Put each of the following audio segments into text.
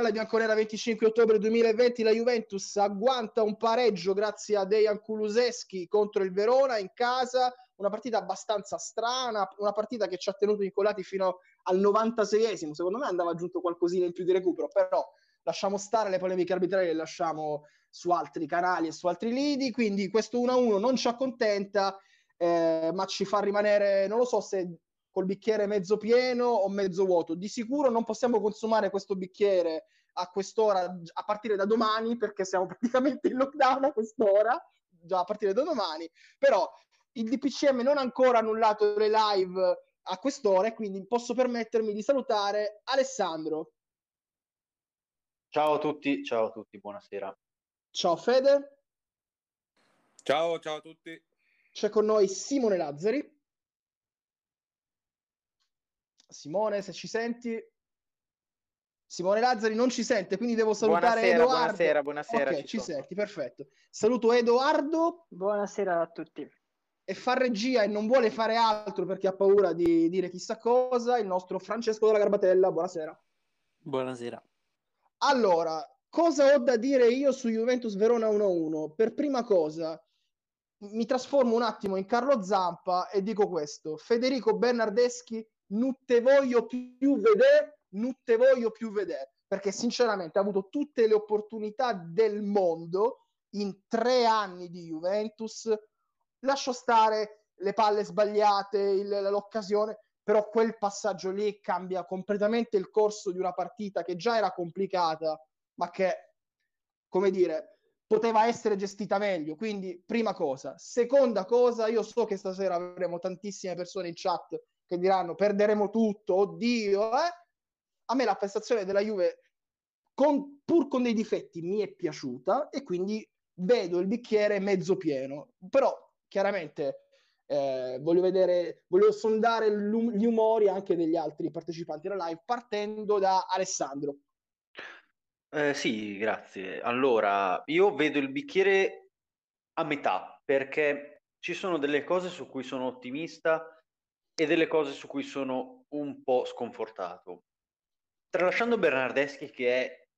buonasera, la bianconera 25 ottobre 2020, la Juventus agguanta un pareggio grazie a Dejan Kuluseschi contro il Verona in casa, una partita abbastanza strana, una partita che ci ha tenuto incollati fino al 96esimo, secondo me andava aggiunto qualcosina in più di recupero, però lasciamo stare le polemiche arbitrali, le lasciamo su altri canali e su altri lidi, quindi questo 1-1 non ci accontenta, eh, ma ci fa rimanere, non lo so se col bicchiere mezzo pieno o mezzo vuoto. Di sicuro non possiamo consumare questo bicchiere a quest'ora a partire da domani perché siamo praticamente in lockdown a quest'ora, già a partire da domani, però il DPCM non ha ancora annullato le live a quest'ora e quindi posso permettermi di salutare Alessandro. Ciao a tutti, ciao a tutti, buonasera. Ciao Fede. Ciao, ciao a tutti. C'è con noi Simone Lazzari. Simone, se ci senti. Simone Lazzari non ci sente, quindi devo salutare buonasera, Edoardo. Buonasera, buonasera. Ok, ci, ci sono. senti, perfetto. Saluto Edoardo. Buonasera a tutti. E fa regia e non vuole fare altro perché ha paura di dire chissà cosa, il nostro Francesco della Garbatella. Buonasera. Buonasera. Allora, cosa ho da dire io su Juventus Verona 1-1? Per prima cosa, mi trasformo un attimo in Carlo Zampa e dico questo: Federico Bernardeschi, non te voglio più vedere, non te voglio più vedere, perché sinceramente ha avuto tutte le opportunità del mondo in tre anni di Juventus. Lascio stare le palle sbagliate, il, l'occasione, però quel passaggio lì cambia completamente il corso di una partita che già era complicata, ma che, come dire, poteva essere gestita meglio. Quindi, prima cosa. Seconda cosa, io so che stasera avremo tantissime persone in chat che diranno perderemo tutto, oddio, eh? A me la prestazione della Juve, con, pur con dei difetti, mi è piaciuta e quindi vedo il bicchiere mezzo pieno. Però, chiaramente, eh, voglio vedere, voglio sondare gli umori anche degli altri partecipanti alla live, partendo da Alessandro. Eh, sì, grazie. Allora, io vedo il bicchiere a metà perché ci sono delle cose su cui sono ottimista e delle cose su cui sono un po' sconfortato. Tralasciando Bernardeschi, che è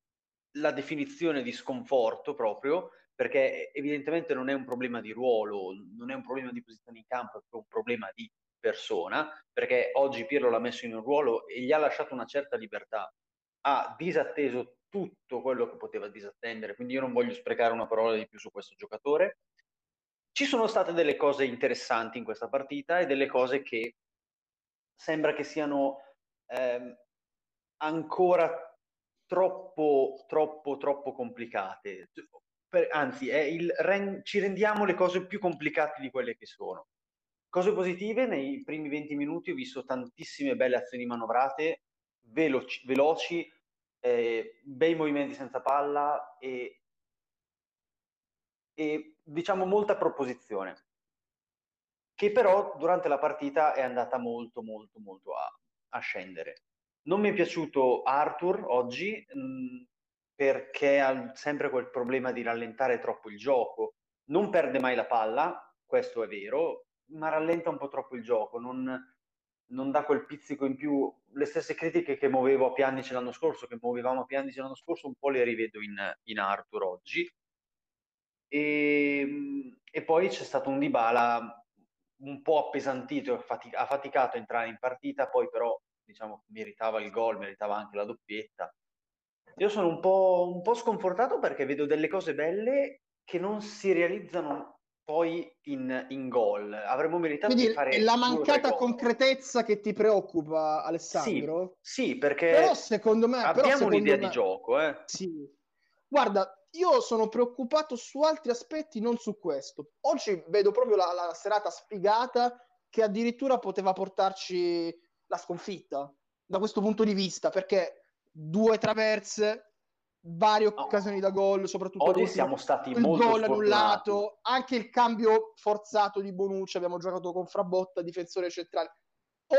la definizione di sconforto proprio, perché evidentemente non è un problema di ruolo, non è un problema di posizione in campo, è un problema di persona, perché oggi Pirlo l'ha messo in un ruolo e gli ha lasciato una certa libertà, ha disatteso tutto quello che poteva disattendere, quindi io non voglio sprecare una parola di più su questo giocatore. Ci sono state delle cose interessanti in questa partita e delle cose che sembra che siano ehm, ancora troppo, troppo, troppo complicate. Per, anzi, ren, ci rendiamo le cose più complicate di quelle che sono. Cose positive, nei primi 20 minuti ho visto tantissime belle azioni manovrate, veloci, veloci eh, bei movimenti senza palla e, e diciamo molta proposizione che però durante la partita è andata molto molto molto a, a scendere. Non mi è piaciuto Arthur oggi mh, perché ha sempre quel problema di rallentare troppo il gioco. Non perde mai la palla, questo è vero, ma rallenta un po' troppo il gioco, non, non dà quel pizzico in più. Le stesse critiche che muovevo a Pianici l'anno scorso, che muovevamo a Pianici l'anno scorso, un po' le rivedo in, in Arthur oggi. E, e poi c'è stato un Dybala un po' appesantito, fatic- ha faticato a entrare in partita, poi però diciamo meritava il gol, meritava anche la doppietta. Io sono un po', un po' sconfortato perché vedo delle cose belle che non si realizzano poi in, in gol. Avremmo meritato Quindi di fare la mancata concretezza che ti preoccupa, Alessandro? Sì, sì perché però secondo me abbiamo però secondo un'idea me, di gioco. Eh. Sì. Guarda, io sono preoccupato su altri aspetti, non su questo. Oggi vedo proprio la, la serata sfigata che addirittura poteva portarci la sconfitta da questo punto di vista, perché due traverse, varie occasioni da gol, soprattutto oggi siamo stati il molto gol sfortunati. annullato, anche il cambio forzato di Bonucci, abbiamo giocato con Frabotta, difensore centrale.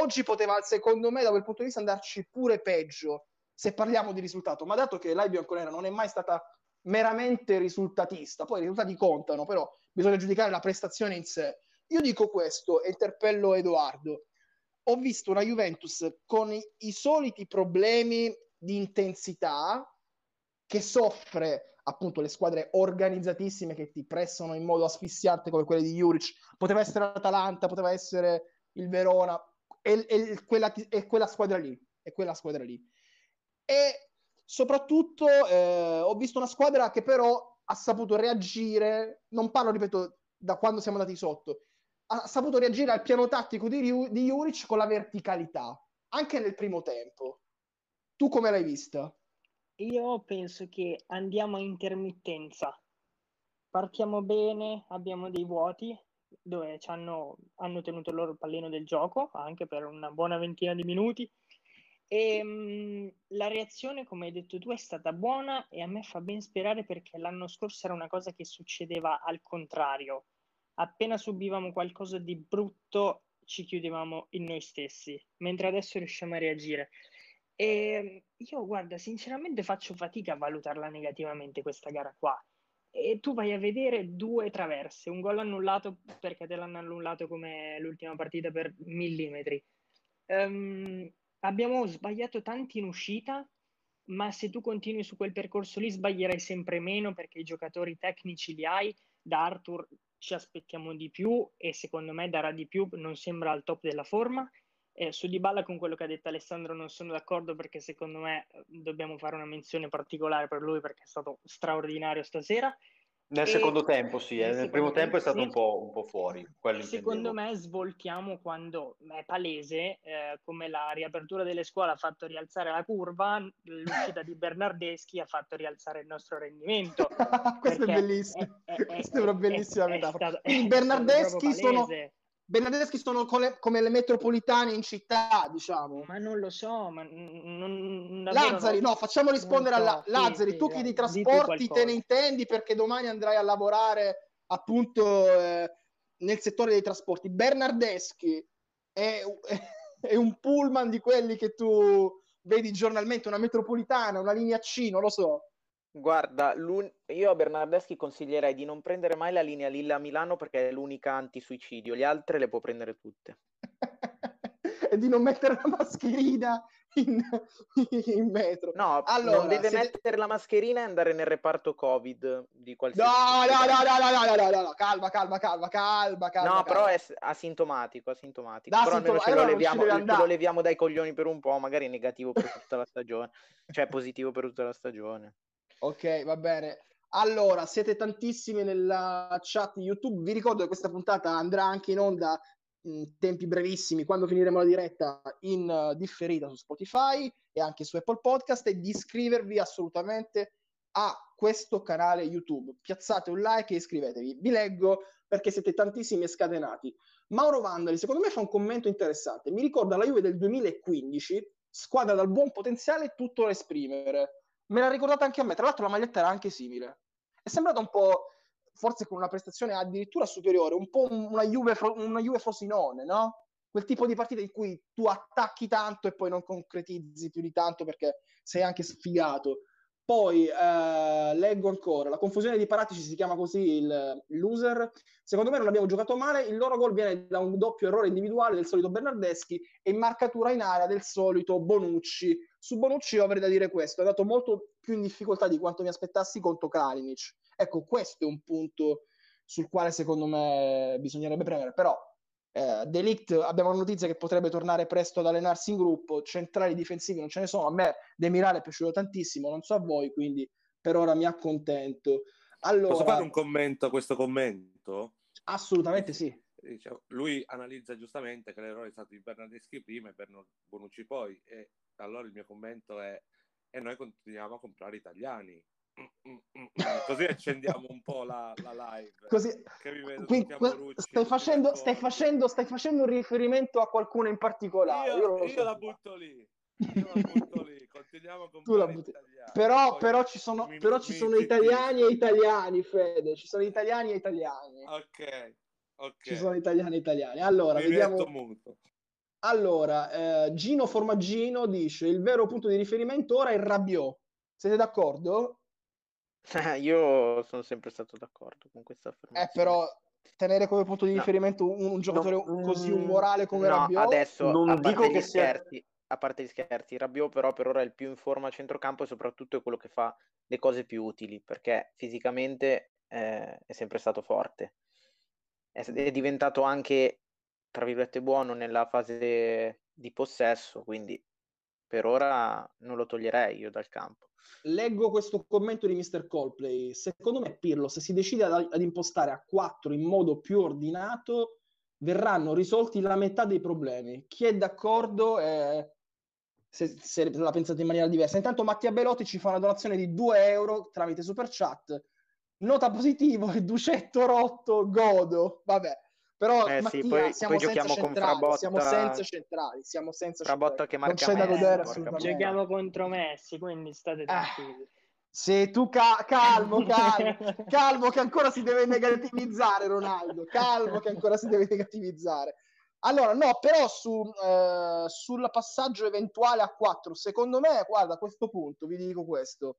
Oggi poteva, secondo me, da quel punto di vista andarci pure peggio se parliamo di risultato, ma dato che l'Ai Bianconera non è mai stata meramente risultatista, poi i risultati contano, però bisogna giudicare la prestazione in sé. Io dico questo e interpello Edoardo. Ho visto una Juventus con i, i soliti problemi di intensità, che soffre appunto le squadre organizzatissime che ti pressano in modo asfissiante come quelle di Juric. Poteva essere l'Atalanta, poteva essere il Verona, e, e, quella, e quella squadra lì. E quella squadra lì. E soprattutto eh, ho visto una squadra che però ha saputo reagire, non parlo, ripeto, da quando siamo andati sotto, ha saputo reagire al piano tattico di, di Juric con la verticalità, anche nel primo tempo. Tu come l'hai vista? Io penso che andiamo a intermittenza. Partiamo bene, abbiamo dei vuoti dove hanno, hanno tenuto il loro pallino del gioco anche per una buona ventina di minuti. E mh, mm, la reazione, come hai detto tu, è stata buona e a me fa ben sperare perché l'anno scorso era una cosa che succedeva al contrario. Appena subivamo qualcosa di brutto ci chiudevamo in noi stessi, mentre adesso riusciamo a reagire. E io, guarda, sinceramente faccio fatica a valutarla negativamente questa gara qua. E tu vai a vedere due traverse, un gol annullato perché te l'hanno annullato come l'ultima partita per millimetri. Um, abbiamo sbagliato tanti in uscita, ma se tu continui su quel percorso lì sbaglierai sempre meno perché i giocatori tecnici li hai. Da Arthur ci aspettiamo di più e secondo me darà di più, non sembra al top della forma eh, su Dybala con quello che ha detto Alessandro non sono d'accordo perché secondo me eh, dobbiamo fare una menzione particolare per lui perché è stato straordinario stasera. Nel e... secondo tempo sì, eh. nel, nel primo tempo, tempo è stato sì. un, po', un, po', fuori. Secondo me svoltiamo quando è palese, eh, come la riapertura delle scuole ha fatto rialzare la curva, l'uscita di Bernardeschi ha fatto rialzare il nostro rendimento. Questo è bellissimo, è, è, questa è, una bellissima metafora. I Bernardeschi sono Bernardeschi sono come, come, le metropolitane in città, diciamo. Ma non lo so, ma non, Lazzari, no, facciamo rispondere so, alla sì, Lazzari, sì, tu che di trasporti te ne intendi perché domani andrai a lavorare appunto eh, nel settore dei trasporti. Bernardeschi è, è, un pullman di quelli che tu vedi giornalmente, una metropolitana, una linea C, non lo so. Guarda, l'un... io a Bernardeschi consiglierei di non prendere mai la linea Lilla Milano perché è l'unica antisuicidio, le altre le può prendere tutte. e di non mettere la mascherina in, in metro. No, allora, non deve se... mettere la mascherina e andare nel reparto Covid di qualsiasi... No, no, no, no, no, no, no, no, calma, calma, calma, calma, calma. No, calma. però è asintomatico, asintomatico. Da, però asintoma... ce, lo leviamo, ce lo leviamo dai coglioni per un po', magari è negativo per tutta la stagione, cioè positivo per tutta la stagione. Ok, va bene. Allora, siete tantissimi nella chat YouTube. Vi ricordo che questa puntata andrà anche in onda in tempi brevissimi, quando finiremo la diretta, in uh, differita su Spotify e anche su Apple Podcast e di iscrivervi assolutamente a questo canale YouTube. Piazzate un like e iscrivetevi. Vi leggo perché siete tantissimi e scatenati. Mauro Vandali, secondo me, fa un commento interessante. Mi ricorda la Juve del 2015, squadra dal buon potenziale, tutto da esprimere me l'ha ricordata anche a me. Tra l'altro, la maglietta era anche simile. È sembrata un po', forse con una prestazione addirittura superiore, un po' una Juve, una Juve Frosinone, no? Quel tipo di partita in cui tu attacchi tanto e poi non concretizzi più di tanto perché sei anche sfigato. Poi eh, leggo ancora, la confusione di Paratici si chiama così il, loser. Secondo me non abbiamo giocato male, il loro gol viene da un doppio errore individuale del solito Bernardeschi e marcatura in area del solito Bonucci. Su Bonucci io avrei da dire questo, è andato molto più in difficoltà di quanto mi aspettassi contro Kalinic. Ecco, questo è un punto sul quale secondo me bisognerebbe premere, però eh, Delict abbiamo la notizia che potrebbe tornare presto ad allenarsi in gruppo, centrali difensivi non ce ne sono, a me De Mirale è piaciuto tantissimo, non so a voi, quindi per ora mi accontento. Allora, Posso fare un commento a questo commento? Assolutamente sì. Diciamo, lui analizza giustamente che l'errore è stato di Bernardeschi prima e Bonucci poi, e allora il mio commento è e noi continuiamo a comprare italiani Così accendiamo un po' la, la live. Così, Qui, stai, facendo, stai, facendo, stai, facendo, un riferimento a qualcuno in particolare. Io, io, io la butto lì. Io la butto lì. Continuiamo italiani. Però, Poi, però, ci sono, mi, però ci mi, sono italiani e italiani, Fede. Ci sono italiani e italiani. Ok. okay. Ci sono italiani e italiani. Allora, vediamo. Allora, eh, Gino Formaggino dice: il vero punto di riferimento ora è Rabiot. Siete d'accordo? io sono sempre stato d'accordo con questa affermazione. Eh, però tenere come punto di riferimento un, un giocatore no, così umorale come no, Rabiot adesso non dico che scherzi, a parte gli scherzi, Rabiot però per ora è il più in forma a centrocampo e soprattutto è quello che fa le cose più utili, perché fisicamente eh, è sempre stato forte. È, è diventato anche, tra virgolette, buono nella fase di possesso, quindi per ora non lo toglierei io dal campo. Leggo questo commento di Mr. Coldplay. Secondo me Pirlo, se si decide ad, ad impostare a 4 in modo più ordinato, verranno risolti la metà dei problemi. Chi è d'accordo è... Se, se, la pensate in maniera diversa. Intanto Mattia Belotti ci fa una donazione di 2 euro tramite super chat. Nota positivo e Ducetto rotto, godo. Vabbè. Però eh, Mattia, sì, poi, siamo, poi senza centrali, siamo senza centrali, siamo senza Frabotta che marca non c'è Messi, da godere assolutamente. Giochiamo contro Messi, quindi state Eh. tranquilli. Se tu ca- calmo, calmo, calmo che ancora si deve negativizzare Ronaldo, calmo che ancora si deve negativizzare. Allora, no, però su, eh, sul passaggio eventuale a 4, secondo me, guarda, a questo punto vi dico questo.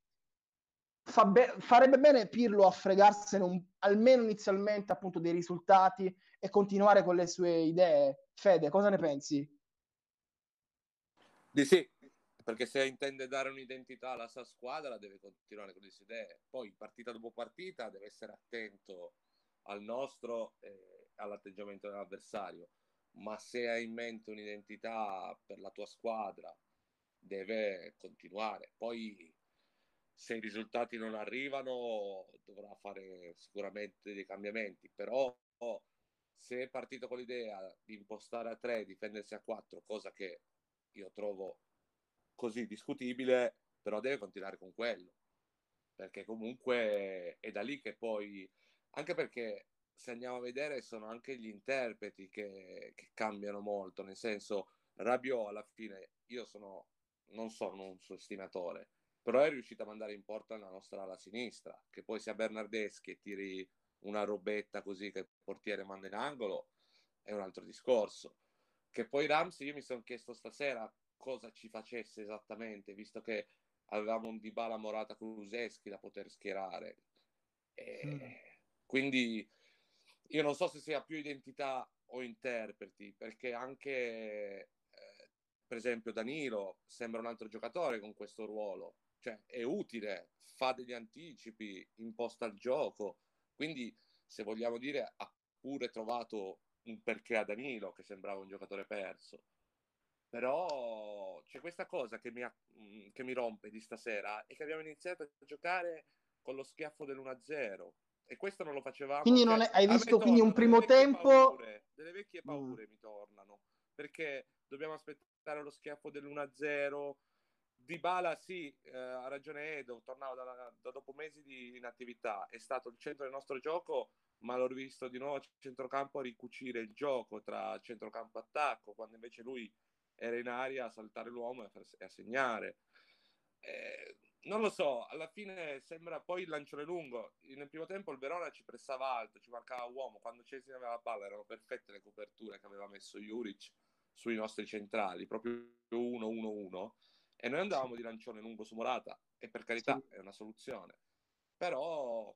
Fa be- farebbe bene Pirlo a fregarsene un- almeno inizialmente appunto dei risultati e continuare con le sue idee. Fede, cosa ne pensi? Di sì, perché se intende dare un'identità alla sua squadra deve continuare con le sue idee. Poi partita dopo partita deve essere attento al nostro e all'atteggiamento dell'avversario. Ma se hai in mente un'identità per la tua squadra, deve continuare. Poi se i risultati non arrivano dovrà fare sicuramente dei cambiamenti, però se è partito con l'idea di impostare a 3, difendersi a 4, cosa che io trovo così discutibile, però deve continuare con quello, perché comunque è da lì che poi, anche perché se andiamo a vedere sono anche gli interpreti che, che cambiano molto, nel senso Rabiot alla fine, io sono, non sono un suo estimatore, però è riuscito a mandare in porta la nostra ala sinistra, che poi sia Bernardeschi e tiri una robetta così che portiere manda in angolo, è un altro discorso. Che poi Ramsey, io mi sono chiesto stasera cosa ci facesse esattamente, visto che avevamo un Dybala Morata Kuluseschi da poter schierare. E Mm. Quindi io non so se sia più identità o interpreti, perché anche, eh, per esempio, Danilo sembra un altro giocatore con questo ruolo, cioè è utile, fa degli anticipi, imposta il gioco, quindi se vogliamo dire ha pure trovato un perché a Danilo che sembrava un giocatore perso. Però c'è questa cosa che mi, ha- mh, che mi rompe di stasera è che abbiamo iniziato a giocare con lo schiaffo dell'1-0 e questo non lo facevamo. Quindi cioè, non è- hai visto quindi un primo delle tempo- paure, delle vecchie Mm. paure mi tornano perché dobbiamo aspettare lo schiaffo dell'1-0. Di Bala sì, eh, ha ragione Edo, tornava da, da dopo mesi di inattività, è stato il centro del nostro gioco, ma l'ho rivisto di nuovo a centrocampo a ricucire il gioco tra centrocampo e attacco, quando invece lui era in aria a saltare l'uomo e a, segnare. Eh, non lo so, alla fine sembra poi il lancione lungo. Nel primo tempo il Verona ci pressava alto, ci marcava uomo. Quando Chelsea aveva la palla erano perfette le coperture che aveva messo Juric sui nostri centrali, proprio 1-1-1. E noi andavamo di lancione lungo su Morata, e per carità Sì. è una soluzione. Però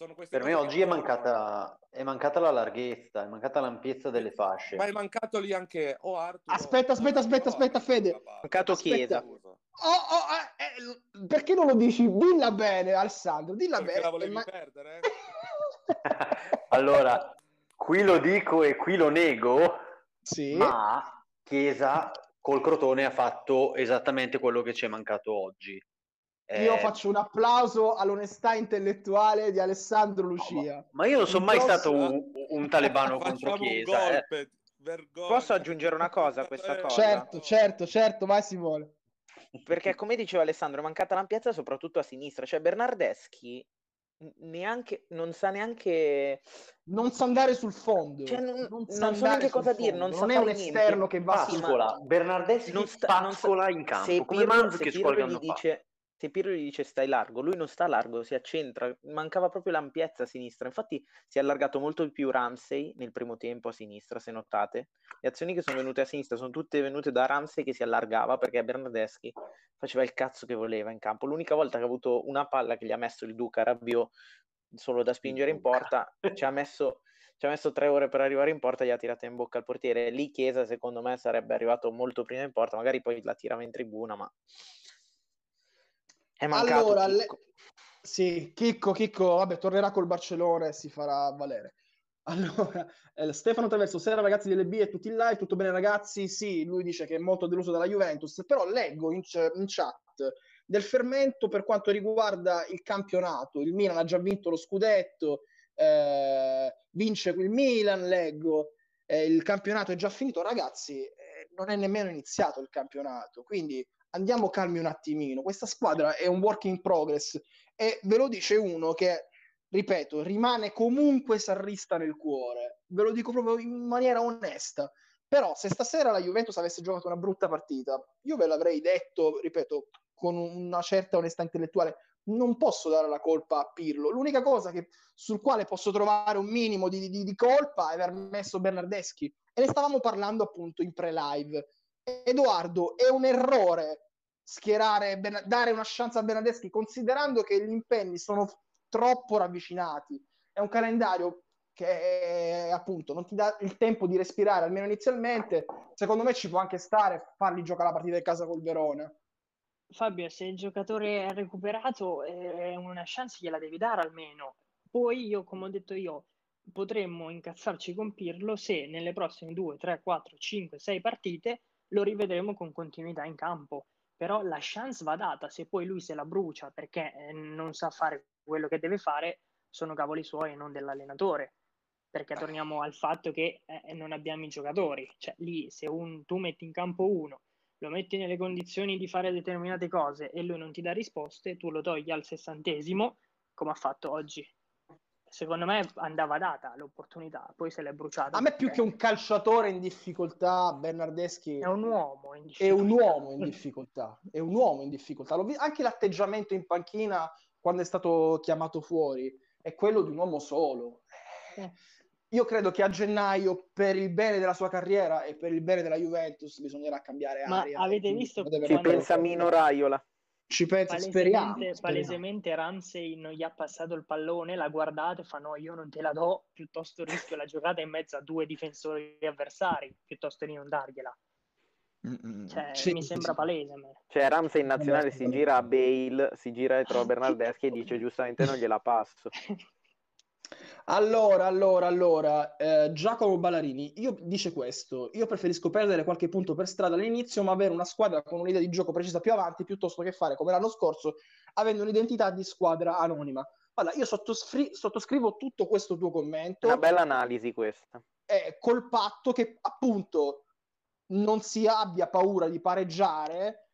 sono queste Per me oggi è mancata, è mancata la larghezza, è mancata l'ampiezza delle fasce. Ma è mancato lì anche o Arthur. Aspetta, aspetta, aspetta, aspetta, Fede. palla. Mancato Aspetta. Chiesa. Oh, oh, eh, eh, perché non lo dici? Dilla bene, Alessandro, dilla Perché bene. la volevi Ma- perdere? Allora, qui lo dico e qui lo nego, sì. ma Chiesa col Crotone ha fatto esattamente quello che ci è mancato oggi. Io Eh, faccio un applauso all'onestà intellettuale di Alessandro Lucia. ma io non sono mai Il stato un, un talebano contro Chiesa. eh. Posso aggiungere una cosa a questa cosa? Certo, certo, certo, vai Simone. Perché come diceva Alessandro, è mancata l'ampiezza soprattutto a sinistra, cioè Bernardeschi neanche, non sa neanche, Non sa andare sul fondo. Cioè, non- sa non so andare neanche cosa dire, fondo. non sa non è un niente. esterno che va su. ma- Pascola, Bernardeschi non sta, non sa- in campo, se come Pirlo, Manz se che qualche gli dice, se Pirlo gli dice stai largo, lui non sta largo, si accentra, mancava proprio l'ampiezza a sinistra. Infatti si è allargato molto di più Ramsey nel primo tempo a sinistra, se notate. Le azioni che sono venute a sinistra sono tutte venute da Ramsey che si allargava perché Bernardeschi faceva il cazzo che voleva in campo. L'unica volta che ha avuto una palla che gli ha messo il Duca Rabiot solo da spingere in porta, ci ha messo ci ha messo tre ore per arrivare in porta e gli ha tirata in bocca il portiere. Lì Chiesa, secondo me, sarebbe arrivato molto prima in porta, magari poi la tirava in tribuna, ma è mancato Allora, Chicco. le- sì, Chicco, Chicco, vabbè, tornerà col Barcellona e si farà valere. Allora, eh, Stefano Traverso, sera ragazzi delle B, è tutti in live, tutto bene ragazzi? Sì, lui dice che è molto deluso dalla Juventus, però leggo in, in chat del fermento per quanto riguarda il campionato. Il Milan ha già vinto lo scudetto, eh, vince il Milan, leggo, eh, il campionato è già finito. Ragazzi, eh, non è nemmeno iniziato il campionato, quindi andiamo calmi un attimino. Questa squadra è un work in progress e ve lo dice uno che, ripeto, rimane comunque sarrista nel cuore. Ve lo dico proprio in maniera onesta. Però se stasera la Juventus avesse giocato una brutta partita, io ve l'avrei detto, ripeto, con una certa onestà intellettuale, non posso dare la colpa a Pirlo. L'unica cosa che, sul quale posso trovare un minimo di, di, di colpa è aver messo Bernardeschi. E ne stavamo parlando appunto in pre-live. Edoardo, è un errore schierare, Bern- dare una chance a Bernardeschi, considerando che gli impegni sono troppo ravvicinati. È un calendario che appunto non ti dà il tempo di respirare, almeno inizialmente. Secondo me ci può anche stare farli giocare la partita in casa col Verona. Fabio, se il giocatore è recuperato, eh, una chance gliela devi dare almeno. Poi io, come ho detto io, potremmo incazzarci con Pirlo se nelle prossime 2, 3, 4, 5, 6 partite lo rivedremo con continuità in campo. Però la chance va data, se poi lui se la brucia perché eh, non sa fare quello che deve fare, sono cavoli suoi e non dell'allenatore. Perché torniamo al fatto che eh, non abbiamo i giocatori. Cioè lì se un, tu metti in campo uno lo metti nelle condizioni di fare determinate cose e lui non ti dà risposte, tu lo togli al sessantesimo, come ha fatto oggi. Secondo me andava data l'opportunità, poi se l'è bruciata. A me più che un calciatore in difficoltà, Bernardeschi È un uomo in è un difficoltà. uomo in difficoltà. È un uomo in difficoltà. L'ho vi- anche l'atteggiamento in panchina quando è stato chiamato fuori è quello di un uomo solo. Eh. Io credo che a gennaio, per il bene della sua carriera e per il bene della Juventus, bisognerà cambiare Ma aria. avete visto quando- pensa Mino Raiola. Ci penso, speriamo, Palesemente, speriamo. palesemente Ramsey non gli ha passato il pallone, l'ha guardato e fa no, io non te la do, piuttosto rischio la giocata in mezzo a due difensori avversari, piuttosto di non dargliela. Cioè, Sì, mi sembra sì. palese a me. Cioè, Ramsey in nazionale si gira a Bale, si gira e trova Bernardeschi e dice giustamente non gliela passo. Allora, allora, allora, eh, Giacomo Ballarini, io dice questo, io preferisco perdere qualche punto per strada all'inizio, ma avere una squadra con un'idea di gioco precisa più avanti, piuttosto che fare come l'anno scorso, avendo un'identità di squadra anonima. Allora, io sottoscri- sottoscrivo tutto questo tuo commento, Una bella analisi questa. eh, col patto che appunto non si abbia paura di pareggiare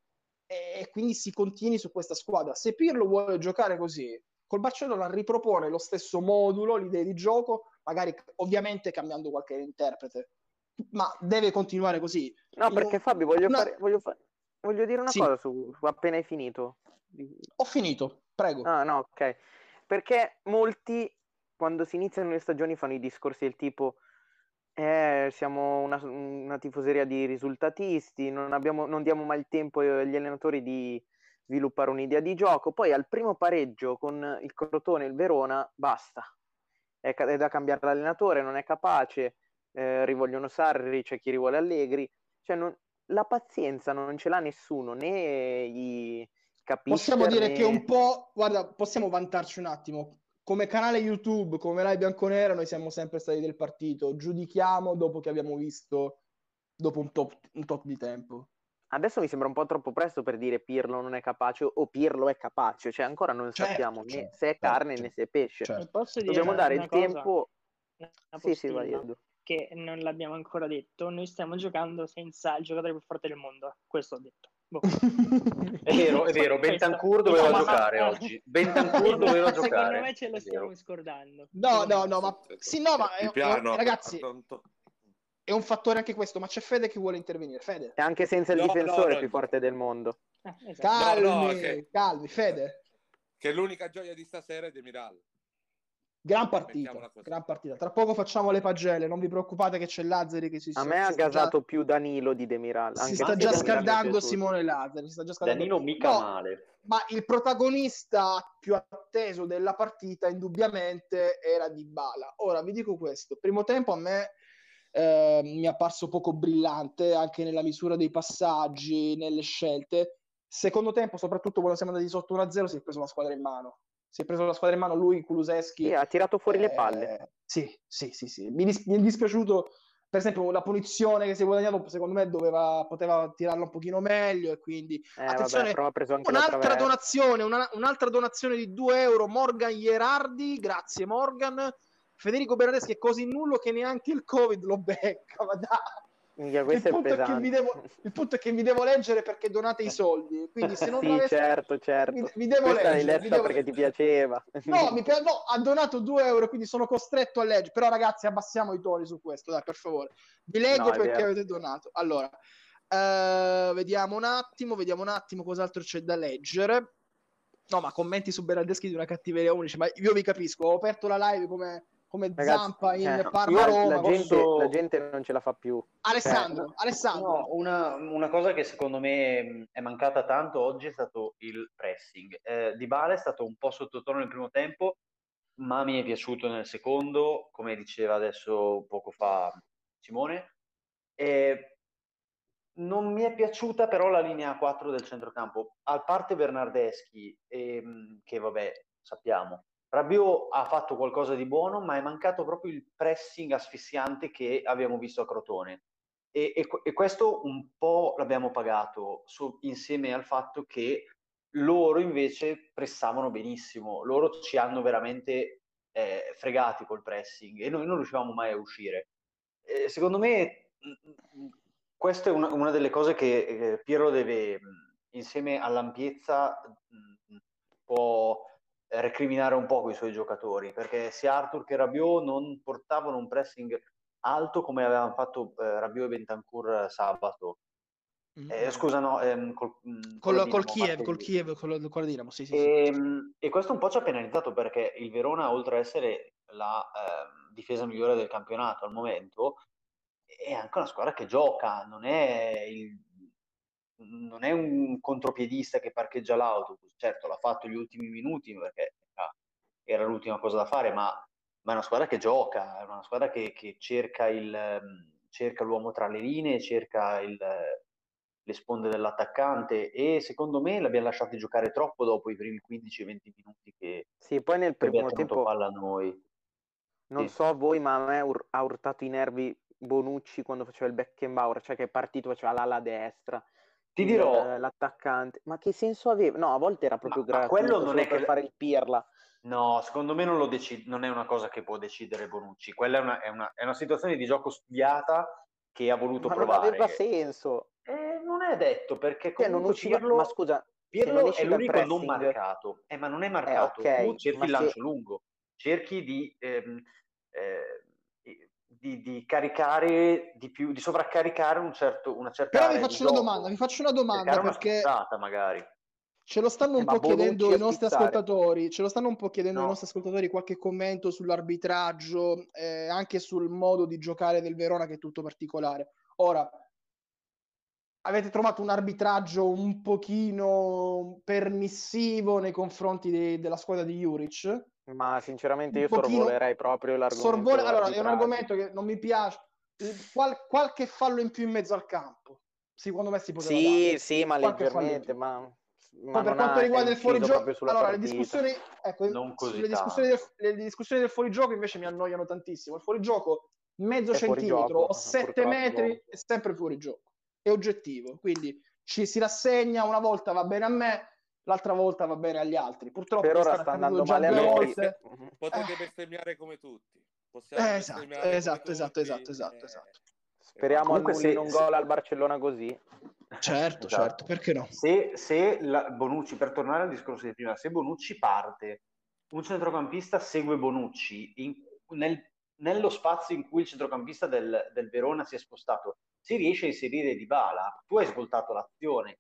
e quindi si continui su questa squadra. Se Pirlo vuole giocare così, col Barcellona ripropone lo stesso modulo, l'idea di gioco, magari ovviamente cambiando qualche interprete, ma deve continuare così. No, perché Fabio, voglio, No. fare, voglio, fa- voglio dire una Sì. cosa su, su appena hai finito. Ho finito, prego. Ah, no, ok. Perché molti, quando si iniziano le stagioni, fanno i discorsi del tipo eh, siamo una, una tifoseria di risultatisti, non, abbiamo, non diamo mai il tempo agli allenatori di sviluppare un'idea di gioco. Poi al primo pareggio con il Crotone e il Verona, basta. È, ca- è da cambiare l'allenatore, non è capace, eh, rivogliono Sarri, c'è chi rivuole Allegri. Cioè, non- la pazienza non ce l'ha nessuno, né i capisce Possiamo dire né- che un po', guarda, possiamo vantarci un attimo. Come canale YouTube, come Rai Bianconera, noi siamo sempre stati del partito. Giudichiamo dopo che abbiamo visto, dopo un top, un top di tempo. Adesso mi sembra un po' troppo presto per dire Pirlo non è capace o Pirlo è capace, cioè ancora non Certo, sappiamo né certo, se è carne certo, né se è pesce. certo. Posso dire Dobbiamo dare il cosa? tempo. Una Sì, sì, vai Edo. che non l'abbiamo ancora detto, noi stiamo giocando senza il giocatore più forte del mondo, questo ho detto. Boh. È vero, è vero, Bentancur doveva No, ma- giocare oggi. Bentancur doveva Secondo giocare. me ce lo stiamo scordando. No, Secondo no, no, ma sì, no, ma è, Il piano, ragazzi, pronto. È un fattore anche questo, ma c'è Fede che vuole intervenire. Fede, E anche senza il No, difensore no, no. più forte del mondo. Ah, esatto. calmi, No, no, che- calmi, Fede. Che l'unica gioia di stasera è Demiral. Gran partita, gran partita. Tra poco facciamo le pagelle, non vi preoccupate che c'è Lazzari che si A me ha gasato già... più Danilo di Demiral. Si sta già scaldando Simone Lazzari. Si sta già scaldando. Danilo mica no, male. Ma il protagonista più atteso della partita indubbiamente era Di Bala. Ora vi dico questo, primo tempo a me eh, mi è apparso poco brillante anche nella misura dei passaggi, nelle scelte. Secondo tempo, soprattutto quando siamo andati sotto 1-0, si è preso la squadra in mano si è preso la squadra in mano lui, Kuluseschi. Sì, ha tirato fuori eh, le palle. Sì, sì, sì, sì. Mi, dis- mi, è dispiaciuto, per esempio, la punizione che si è guadagnato, secondo me doveva, poteva tirarla un pochino meglio e quindi... Eh, attenzione, vabbè, un'altra donazione, una, un'altra donazione di 2 euro, Morgan Ierardi, grazie Morgan. Federico Bernardeschi è così nullo che neanche il Covid lo becca, ma dai. Minchia, il, punto devo, il, punto è che mi devo leggere perché donate i soldi. Quindi se non sì, avesse, certo, certo. Mi, mi devo Questa leggere. Mi devo... perché ti piaceva. No, mi, no, ha donato 2 euro, quindi sono costretto a leggere. Però ragazzi, abbassiamo i toni su questo, dai, per favore. Vi leggo no, perché avete donato. Allora, uh, vediamo un attimo, vediamo un attimo cos'altro c'è da leggere. No, ma commenti su Berardeschi di una cattiveria unici, ma io vi capisco, ho aperto la live come come Ragazzi, Zampa in cioè, Parma Roma. La gente, posso... la gente, non ce la fa più. Alessandro, cioè, Alessandro. No, una, una, cosa che secondo me è mancata tanto oggi è stato il pressing. Eh, di Bale è stato un po' sottotono nel primo tempo, ma mi è piaciuto nel secondo, come diceva adesso poco fa Simone. E non mi è piaciuta però la linea 4 del centrocampo, a parte Bernardeschi, ehm, che vabbè, sappiamo, Rabiot ha fatto qualcosa di buono, ma è mancato proprio il pressing asfissiante che abbiamo visto a Crotone. E, e, e questo un po' l'abbiamo pagato su, insieme al fatto che loro invece pressavano benissimo, loro ci hanno veramente eh, fregati col pressing e noi non riuscivamo mai a uscire. Eh, secondo me mm, mm, questa è una, una delle cose che eh, Piero deve, mm, insieme all'ampiezza, mh, può recriminare un po' con i suoi giocatori, perché sia Arthur che Rabiot non portavano un pressing alto come avevano fatto eh, Rabiot e Bentancur sabato. Mm. Eh, scusa, no, ehm, col, mm, col, col, col Kiev, col Kiev, col, col Dinamo, sì, sì, e, sì. Ehm, e, questo un po' ci ha penalizzato perché il Verona, oltre ad essere la eh, difesa migliore del campionato al momento, è anche una squadra che gioca, non è il non è un contropiedista che parcheggia l'autobus, certo l'ha fatto gli ultimi minuti perché era l'ultima cosa da fare, ma, ma è una squadra che gioca, è una squadra che, che cerca, il, cerca, l'uomo tra le linee, cerca il, le sponde dell'attaccante e secondo me l'abbiamo lasciati giocare troppo dopo i primi 15-20 minuti che, sì, poi nel primo tempo palla a noi. Non sì. so voi, ma a me ur- ha urtato i nervi Bonucci quando faceva il Beckenbauer, cioè che è partito, faceva l'ala destra ti dirò eh, l'attaccante, ma che senso aveva? No, a volte era proprio gratuito quello non è per che... fare il pirla. No, secondo me non, lo decid- non è una cosa che può decidere Bonucci. Quella è una, è una, è una situazione di gioco studiata che ha voluto ma provare. Non aveva senso. Eh, non è detto perché cioè, comunque non usciva... Pirlo, ma scusa, Pirlo è l'unico non marcato. Eh, ma non è marcato. Eh, okay, tu cerchi il lancio se... lungo, cerchi di ehm, eh, di, di, caricare di più, di sovraccaricare un certo, una certa. Però vi faccio una domanda, vi faccio una domanda perché una magari. Ce lo stanno un eh, po' chiedendo i nostri ascoltatori, ce lo stanno un po' chiedendo no. i nostri ascoltatori qualche commento sull'arbitraggio, eh, anche sul modo di giocare del Verona che è tutto particolare. Ora, avete trovato un arbitraggio un pochino permissivo nei confronti de- della squadra di Juric? Ma sinceramente io pochino... sorvolerei proprio l'argomento. Sorvole... Allora, è un argomento che non mi piace. Qual... qualche fallo in più in mezzo al campo. Secondo me si poteva Sì, dare. sì, ma qualche leggermente, ma... Ma per quanto riguarda il fuorigioco, allora le discussioni, ecco, le discussioni, del, le discussioni del fuorigioco invece mi annoiano tantissimo. Il fuorigioco mezzo è centimetro o sette metri è sempre fuorigioco, è oggettivo. Quindi ci si rassegna, una volta va bene a me, l'altra volta va bene agli altri. Purtroppo per ora sta andando male a me. Potete eh. bestemmiare come tutti. Eh, esatto, esatto, esatto, esatto, esatto, esatto. Speriamo Comunque se, un gol al Barcellona così. Certo, esatto. certo, perché no? Se, se la, Bonucci, per tornare al discorso di prima, se Bonucci parte, un centrocampista segue Bonucci in, nel, nello spazio in cui il centrocampista del, del Verona si è spostato, si riesce a inserire Di Bala, tu hai svoltato l'azione,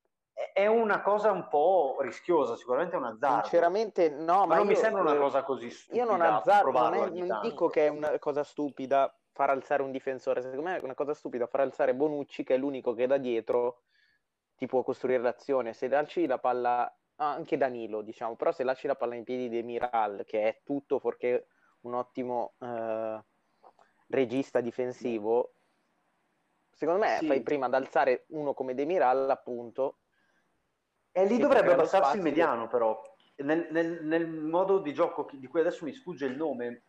è una cosa un po' rischiosa, sicuramente è un azzardo. Sinceramente no, ma, ma non io, mi sembra una cosa così stupida. Io non azzardo, non, è, non dico che è una cosa stupida far alzare un difensore, secondo me è una cosa stupida far alzare Bonucci che è l'unico che da dietro ti può costruire l'azione. Se lasci la palla, ah, anche Danilo diciamo, però se lasci la palla in piedi di Miral che è tutto fuorché un ottimo eh, regista difensivo, secondo me Sì. fai prima ad alzare uno come Demiral appunto E lì dovrebbe abbassarsi il mediano, però. Nel, nel- nel modo di gioco di cui adesso mi sfugge il nome,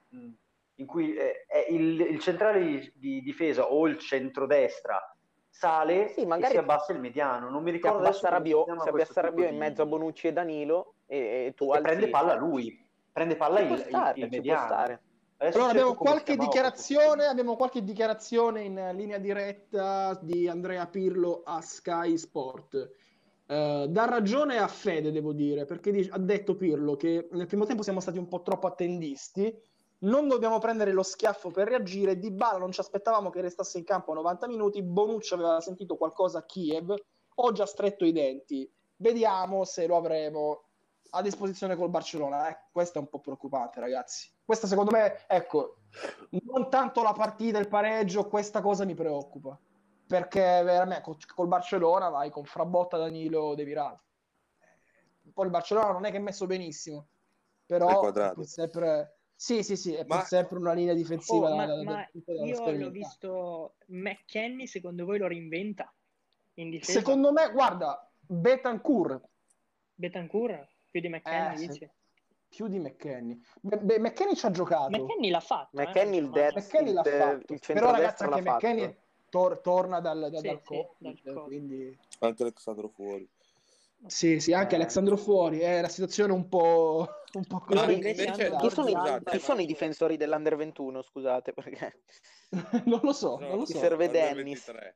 in cui eh, è il, il centrale di, di difesa o il centrodestra sale Sì, e magari- si abbassa il mediano. Non mi ricordo adesso abbassa si Rabiot, se questo abbassa Rabiot in mezzo a Bonucci e Danilo e, e tu e alzi... prende palla lui. Prende palla il, il- stare, il può mediano. Allora abbiamo si qualche abbiamo qualche dichiarazione in linea diretta di Andrea Pirlo a Sky Sport. Eh, dà ragione a Fede, devo dire, perché dice- ha detto Pirlo che nel primo tempo siamo stati un po' troppo attendisti, non dobbiamo prendere lo schiaffo per reagire, Di Bala non ci aspettavamo che restasse in campo 90 minuti, Bonucci aveva sentito qualcosa a Kiev, ho già stretto i denti, vediamo se lo avremo a disposizione col Barcellona. Eh, questo è un po' preoccupante, ragazzi. Questa secondo me, ecco, non tanto la partita, il pareggio, questa cosa mi preoccupa. Perché veramente col, col Barcellona vai con Frabotta, Danilo, De Virale. Poi il Barcellona non è che è messo benissimo, però è pur sempre... Sì, sì, sì, è pur Ma- sempre una linea difensiva Oh, da, ma, da- da- ma da- io l'ho visto McKenny, secondo voi lo reinventa in difesa? Secondo me, guarda, Betancourt Betancourt più di McKenny, Eh, sì. più di McKenny. Beh, beh, McKenny ci ha giocato. McKenny l'ha fatto. eh, McKenny il insomma. dead- McKenny l'ha il- fatto. il Però ragazzi anche McKenny fatto. Tor- torna dal, da- Sì, dal sì, Covid, dal Covid. quindi Anche Alessandro fuori. Sì, sì, anche Eh. Alessandro fuori, è una situazione un po', un po' così. invece Chi sono, i, chi sono i Marco- difensori dell'Under 21, scusate, perché non lo so, No, non lo ci so. serve Under Dennis. 23.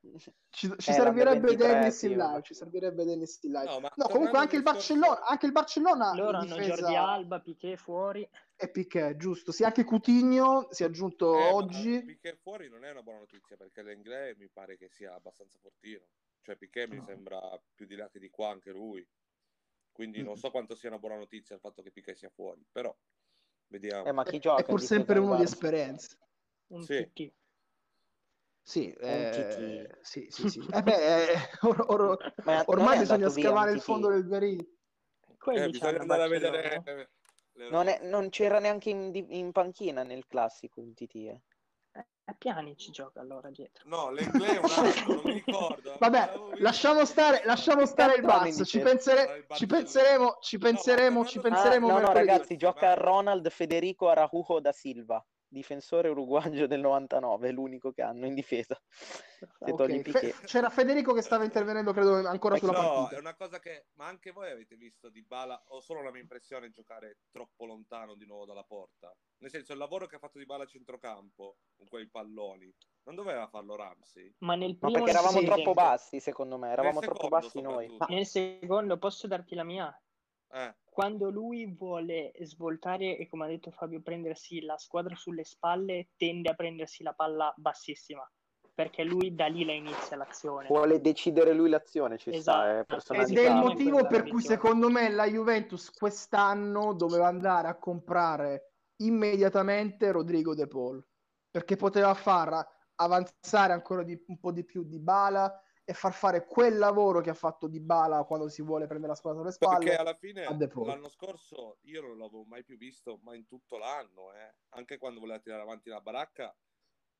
Ci, ci Eh, servirebbe l'Under 23, Dennis sì, in live, vabbè. ci servirebbe Dennis in live. No, No, comunque anche il Barcellona, anche il Barcellona Loro hanno difesa Jordi Alba, Piquet fuori. e Piquet, giusto. Sì, anche Coutinho si è aggiunto Eh, oggi. Piquet fuori non è una buona notizia perché l'Inglese mi pare che sia abbastanza fortino. Cioè Piquet mi No. sembra più di là che di qua anche lui. Quindi non Mm. so quanto sia una buona notizia il fatto che Piquet sia fuori, però vediamo. Eh, ma chi È gioca? in pur sempre uno di esperienza. Un Sì. TT. Sì, eh, sì, sì, sì. Eh beh, eh, or- or- ormai è bisogna scavare un il fondo del verino. Eh, bisogna andare a vedere eh, le Non, è- non c'era neanche in, in panchina nel classico in TT. eh. Eh, a piani ci gioca allora dietro. No, l'Inglese è un altro, non mi ricordo. Vabbè, lasciamo stare, lasciamo stare il Barça. Ci, Barcellona. pensere- ci penseremo, ci No, penseremo, ci tornando- Ah, penseremo no, no, ragazzi, gioca Ronald Federico Araujo da Silva, difensore uruguagio del 99, è l'unico che hanno in difesa. Se Ok, togli Fe- c'era Federico che stava intervenendo, credo, ancora sulla No, partita. è una cosa che. Ma anche voi avete visto Di Bala, o solo la mia impressione, giocare troppo lontano di nuovo dalla porta? Nel senso, il lavoro che ha fatto Di Bala a centrocampo, con quei palloni, non doveva farlo Ramsey? Ma nel Ma primo perché e nel eravamo secondo troppo bassi, secondo me, eravamo troppo bassi noi. soprattutto. Nel secondo posso darti la mia? Eh, Quando lui vuole svoltare e come ha detto Fabio prendersi la squadra sulle spalle, tende a prendersi la palla bassissima, perché lui da lì la inizia l'azione. Vuole decidere lui l'azione, ci Esatto. sta, è Ed è il mo- motivo per cui visione. secondo me la Juventus quest'anno doveva andare a comprare immediatamente Rodrigo De Paul perché poteva far avanzare ancora di- un po' di più di Bala e far fare quel lavoro che ha fatto Di Bala quando si vuole prendere la squadra sulle spalle. perché alla fine l'anno scorso io non l'avevo mai più visto, ma in tutto l'anno, eh. anche quando voleva tirare avanti la baracca,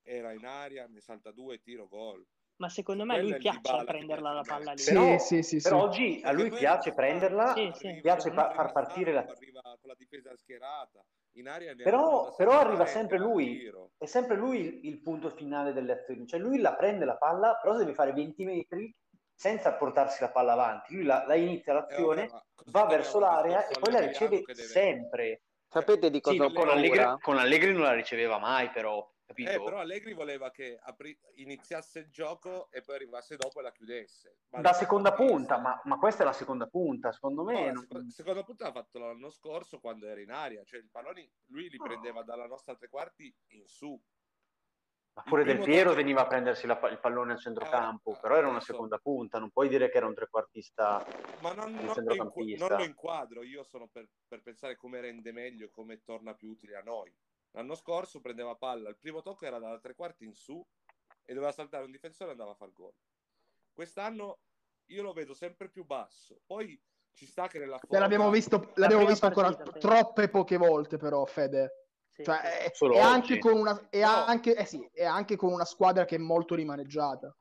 era in aria, ne salta due, tiro gol. Ma secondo me a lui piace prenderla la palla lì. Sì, Però, sì, sì, però sì. oggi a lui piace prenderla, stanco, Sì, sì. piace far partire la... arriva con la difesa schierata, in aria ne Però, però sempre arriva sempre lui, è sempre lui il, il punto finale delle azioni, cioè lui la prende la palla, però deve fare 20 metri senza portarsi la palla avanti, lui la, la inizia Eh, l'azione, vabbè, così va verso l'area e poi la riceve deve- sempre. Sapete di Sì, cosa ho con paura? Allegri, con Allegri non la riceveva mai, però, capito? Eh, però Allegri voleva che apri- iniziasse il gioco e poi arrivasse dopo e la chiudesse. Ma da seconda punta, ma, ma questa è la seconda punta, secondo No, me. la non- seco- seconda punta l'ha fatto l'anno scorso quando era in aria, cioè il palloni lui li prendeva dalla nostra tre quarti in su. Ma pure Del Piero tocco- veniva a prendersi la il pallone al centrocampo, Eh, però era una seconda punta, non puoi dire che era un trequartista. Ma non, non lo centrocampista. inqu- non lo inquadro, io sono per, per pensare come rende meglio, come torna più utile a noi. L'anno scorso prendeva palla, il primo tocco era da tre quarti in su e doveva saltare un difensore e andava a far gol. Quest'anno io lo vedo sempre più basso. Poi ci sta che nella Beh, forma... l'abbiamo visto, La l'abbiamo visto ancora partita, sì. troppe poche volte, però, Fede. Sì, Cioè, sì. è, anche con una, è No. anche, eh sì, è anche con una squadra che è molto rimaneggiata.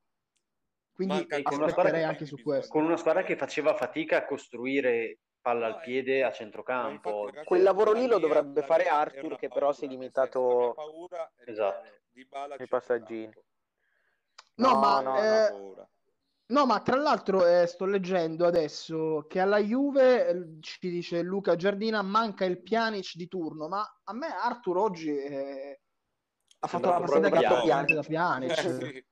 Quindi Manca anche una aspetterei squadra anche che su bisogna- questo. Con una squadra che faceva fatica a costruire palla al piede a centrocampo. infatti, ragazzi, Quel lavoro lì lo dovrebbe fare Arthur, che però si è limitato- paura Esatto. vedere Dybala a Nei passaggini. No, No, ma, no, eh, no, ma tra l'altro eh, sto leggendo adesso che alla Juve, eh, ci dice Luca Giardina, manca il Pjanic di turno, ma a me Arthur oggi eh, ha fatto la partita che Pjanic. da Pjanic. Eh,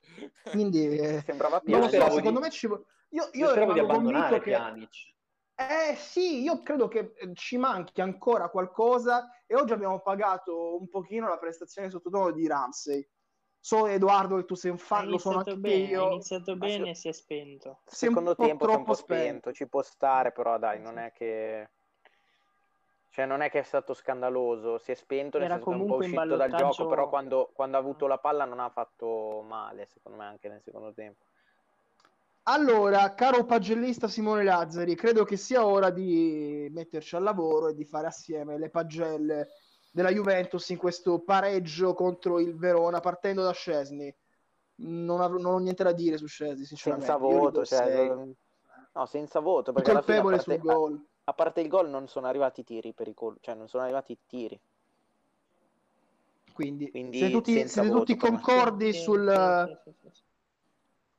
sì. Quindi, eh, Sembrava non lo Io so, secondo di- me ci Io, Io io di abbandonare che... Pjanic. Eh sì, io credo che eh, ci manchi ancora qualcosa e oggi abbiamo pagato un pochino la prestazione sottotono di Ramsey. So Edoardo che tu sei un fan, lo sono iniziato anche bene, io. ha iniziato bene e si è spento. Secondo po' tempo si è un troppo po' spento, spento. ci può stare, però dai, non è che... Cioè, non è che è stato scandaloso, si è spento, nel Era senso che è un po' uscito dal gioco, però quando, quando ha avuto la palla non ha fatto male, secondo me, anche nel secondo tempo. Allora, caro pagellista Simone Lazzari, credo che sia ora di metterci al lavoro e di fare assieme le pagelle della Juventus in questo pareggio contro il Verona partendo da Scesni. Non, avrò- non ho niente da dire su Scesni, sinceramente. Senza voto, cioè, no, senza voto, perché alla fine, a colpevole parte, sul gol. a parte il gol non sono arrivati i tiri pericolosi, cioè non sono arrivati i tiri. Quindi, Quindi siete tutti, senza siete tutti per concordi sul... sì, sì, sì, sì.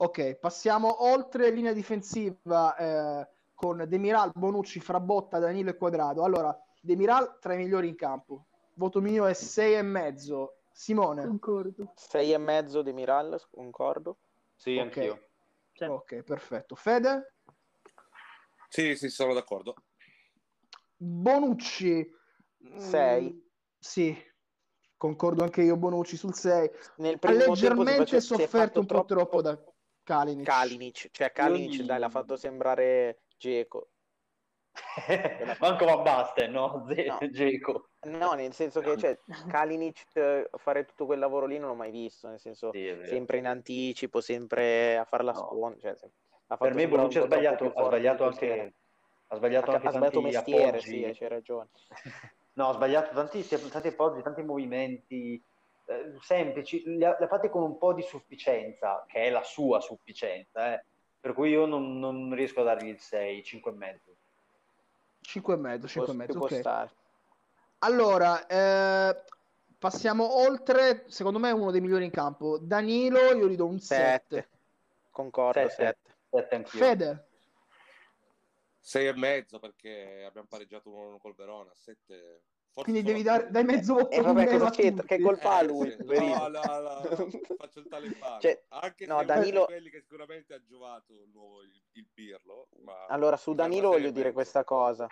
Ok, passiamo oltre linea difensiva eh, con Demiral, Bonucci, Frabotta, Danilo e Quadrado. Allora, Demiral tra i migliori in campo. Voto mio è 6 e mezzo. Simone. Concordo. Sei e mezzo di Miral, concordo. Sì, Ok. anch'io. Cioè, Ok, perfetto. Fede? Sì, sì, sono d'accordo. Bonucci. Sei. Mm, sì, concordo anche io Bonucci sul 6. Nel Ha tempo leggermente è sofferto un po' troppo da Kalinic. Kalinic, cioè Kalinic gli- dai l'ha fatto sembrare Geco. Manco Van Basten, no? Ze- No. Geco. No, nel senso che cioè, Kalinic eh, fare tutto quel lavoro lì non l'ho mai visto, nel senso Sì, sempre in anticipo, sempre a far la No. sponda. Cioè, ha Per me Bonucci ha sbagliato, ha sbagliato anche, ha sbagliato era. anche Ha sbagliato tanti mestiere, appoggi. sì, c'hai ragione. No, ha sbagliato tanti, tanti appoggi, tanti movimenti eh, semplici, li ha, li ha fatti con un po' di sufficienza, che è la sua sufficienza, eh. per cui io non, non riesco a dargli il 6, 5 e mezzo. 5 e mezzo, Ci può, 5 e mezzo, ok. stare. Allora, eh, passiamo oltre, secondo me è uno dei migliori in campo. Danilo, io gli do un 7. Sette. Concordo, Sette. 7. 7 anch'io. Fede, Sei e mezzo perché abbiamo pareggiato uno col Verona. Sette... Forse quindi devi dare, dai mezzo voto E in vabbè, cosa c'entra? Che colpa ha Eh, lui? sì. poverino? No, no, no, faccio il talebano. Cioè, Anche no, se Danilo- è uno di quelli che sicuramente ha giovato il nuovo il, il Pirlo. Ma Allora, su a Danilo voglio dire questa cosa,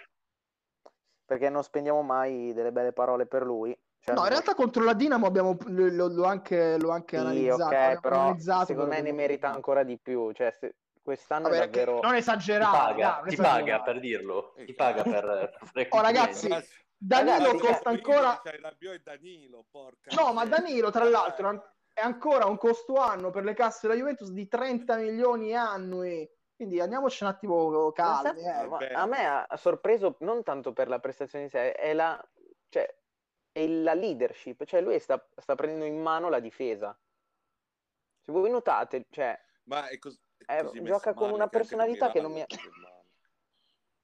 perché non spendiamo mai delle belle parole per lui. Cioè, No, in realtà contro la Dinamo abbiamo, l'ho, l'ho anche, l'ho anche sì, analizzato. ok, abbiamo però analizzato, secondo me ne merita ancora di più. Cioè, se- quest'anno Vabbè, è davvero... non Ti esagerare, paga, dai, non ti esagerare. paga per dirlo, Eh, ti paga cazzo. per, per Oh, ragazzi, complimenti. Danilo Ragazzi, costa ancora... Rabiot e Danilo, porca No, ma. Danilo, tra l'altro, è ancora un costo anno per le casse della Juventus di 30 milioni annui. Quindi andiamoci un attimo calmi. Sa- eh. a me ha ha sorpreso non tanto per la prestazione in sé, è la, cioè, è la leadership. Cioè, lui sta, sta prendendo in mano la difesa. Se voi notate, cioè, Ma è cos- è Eh, così gioca con una personalità che non mi- male.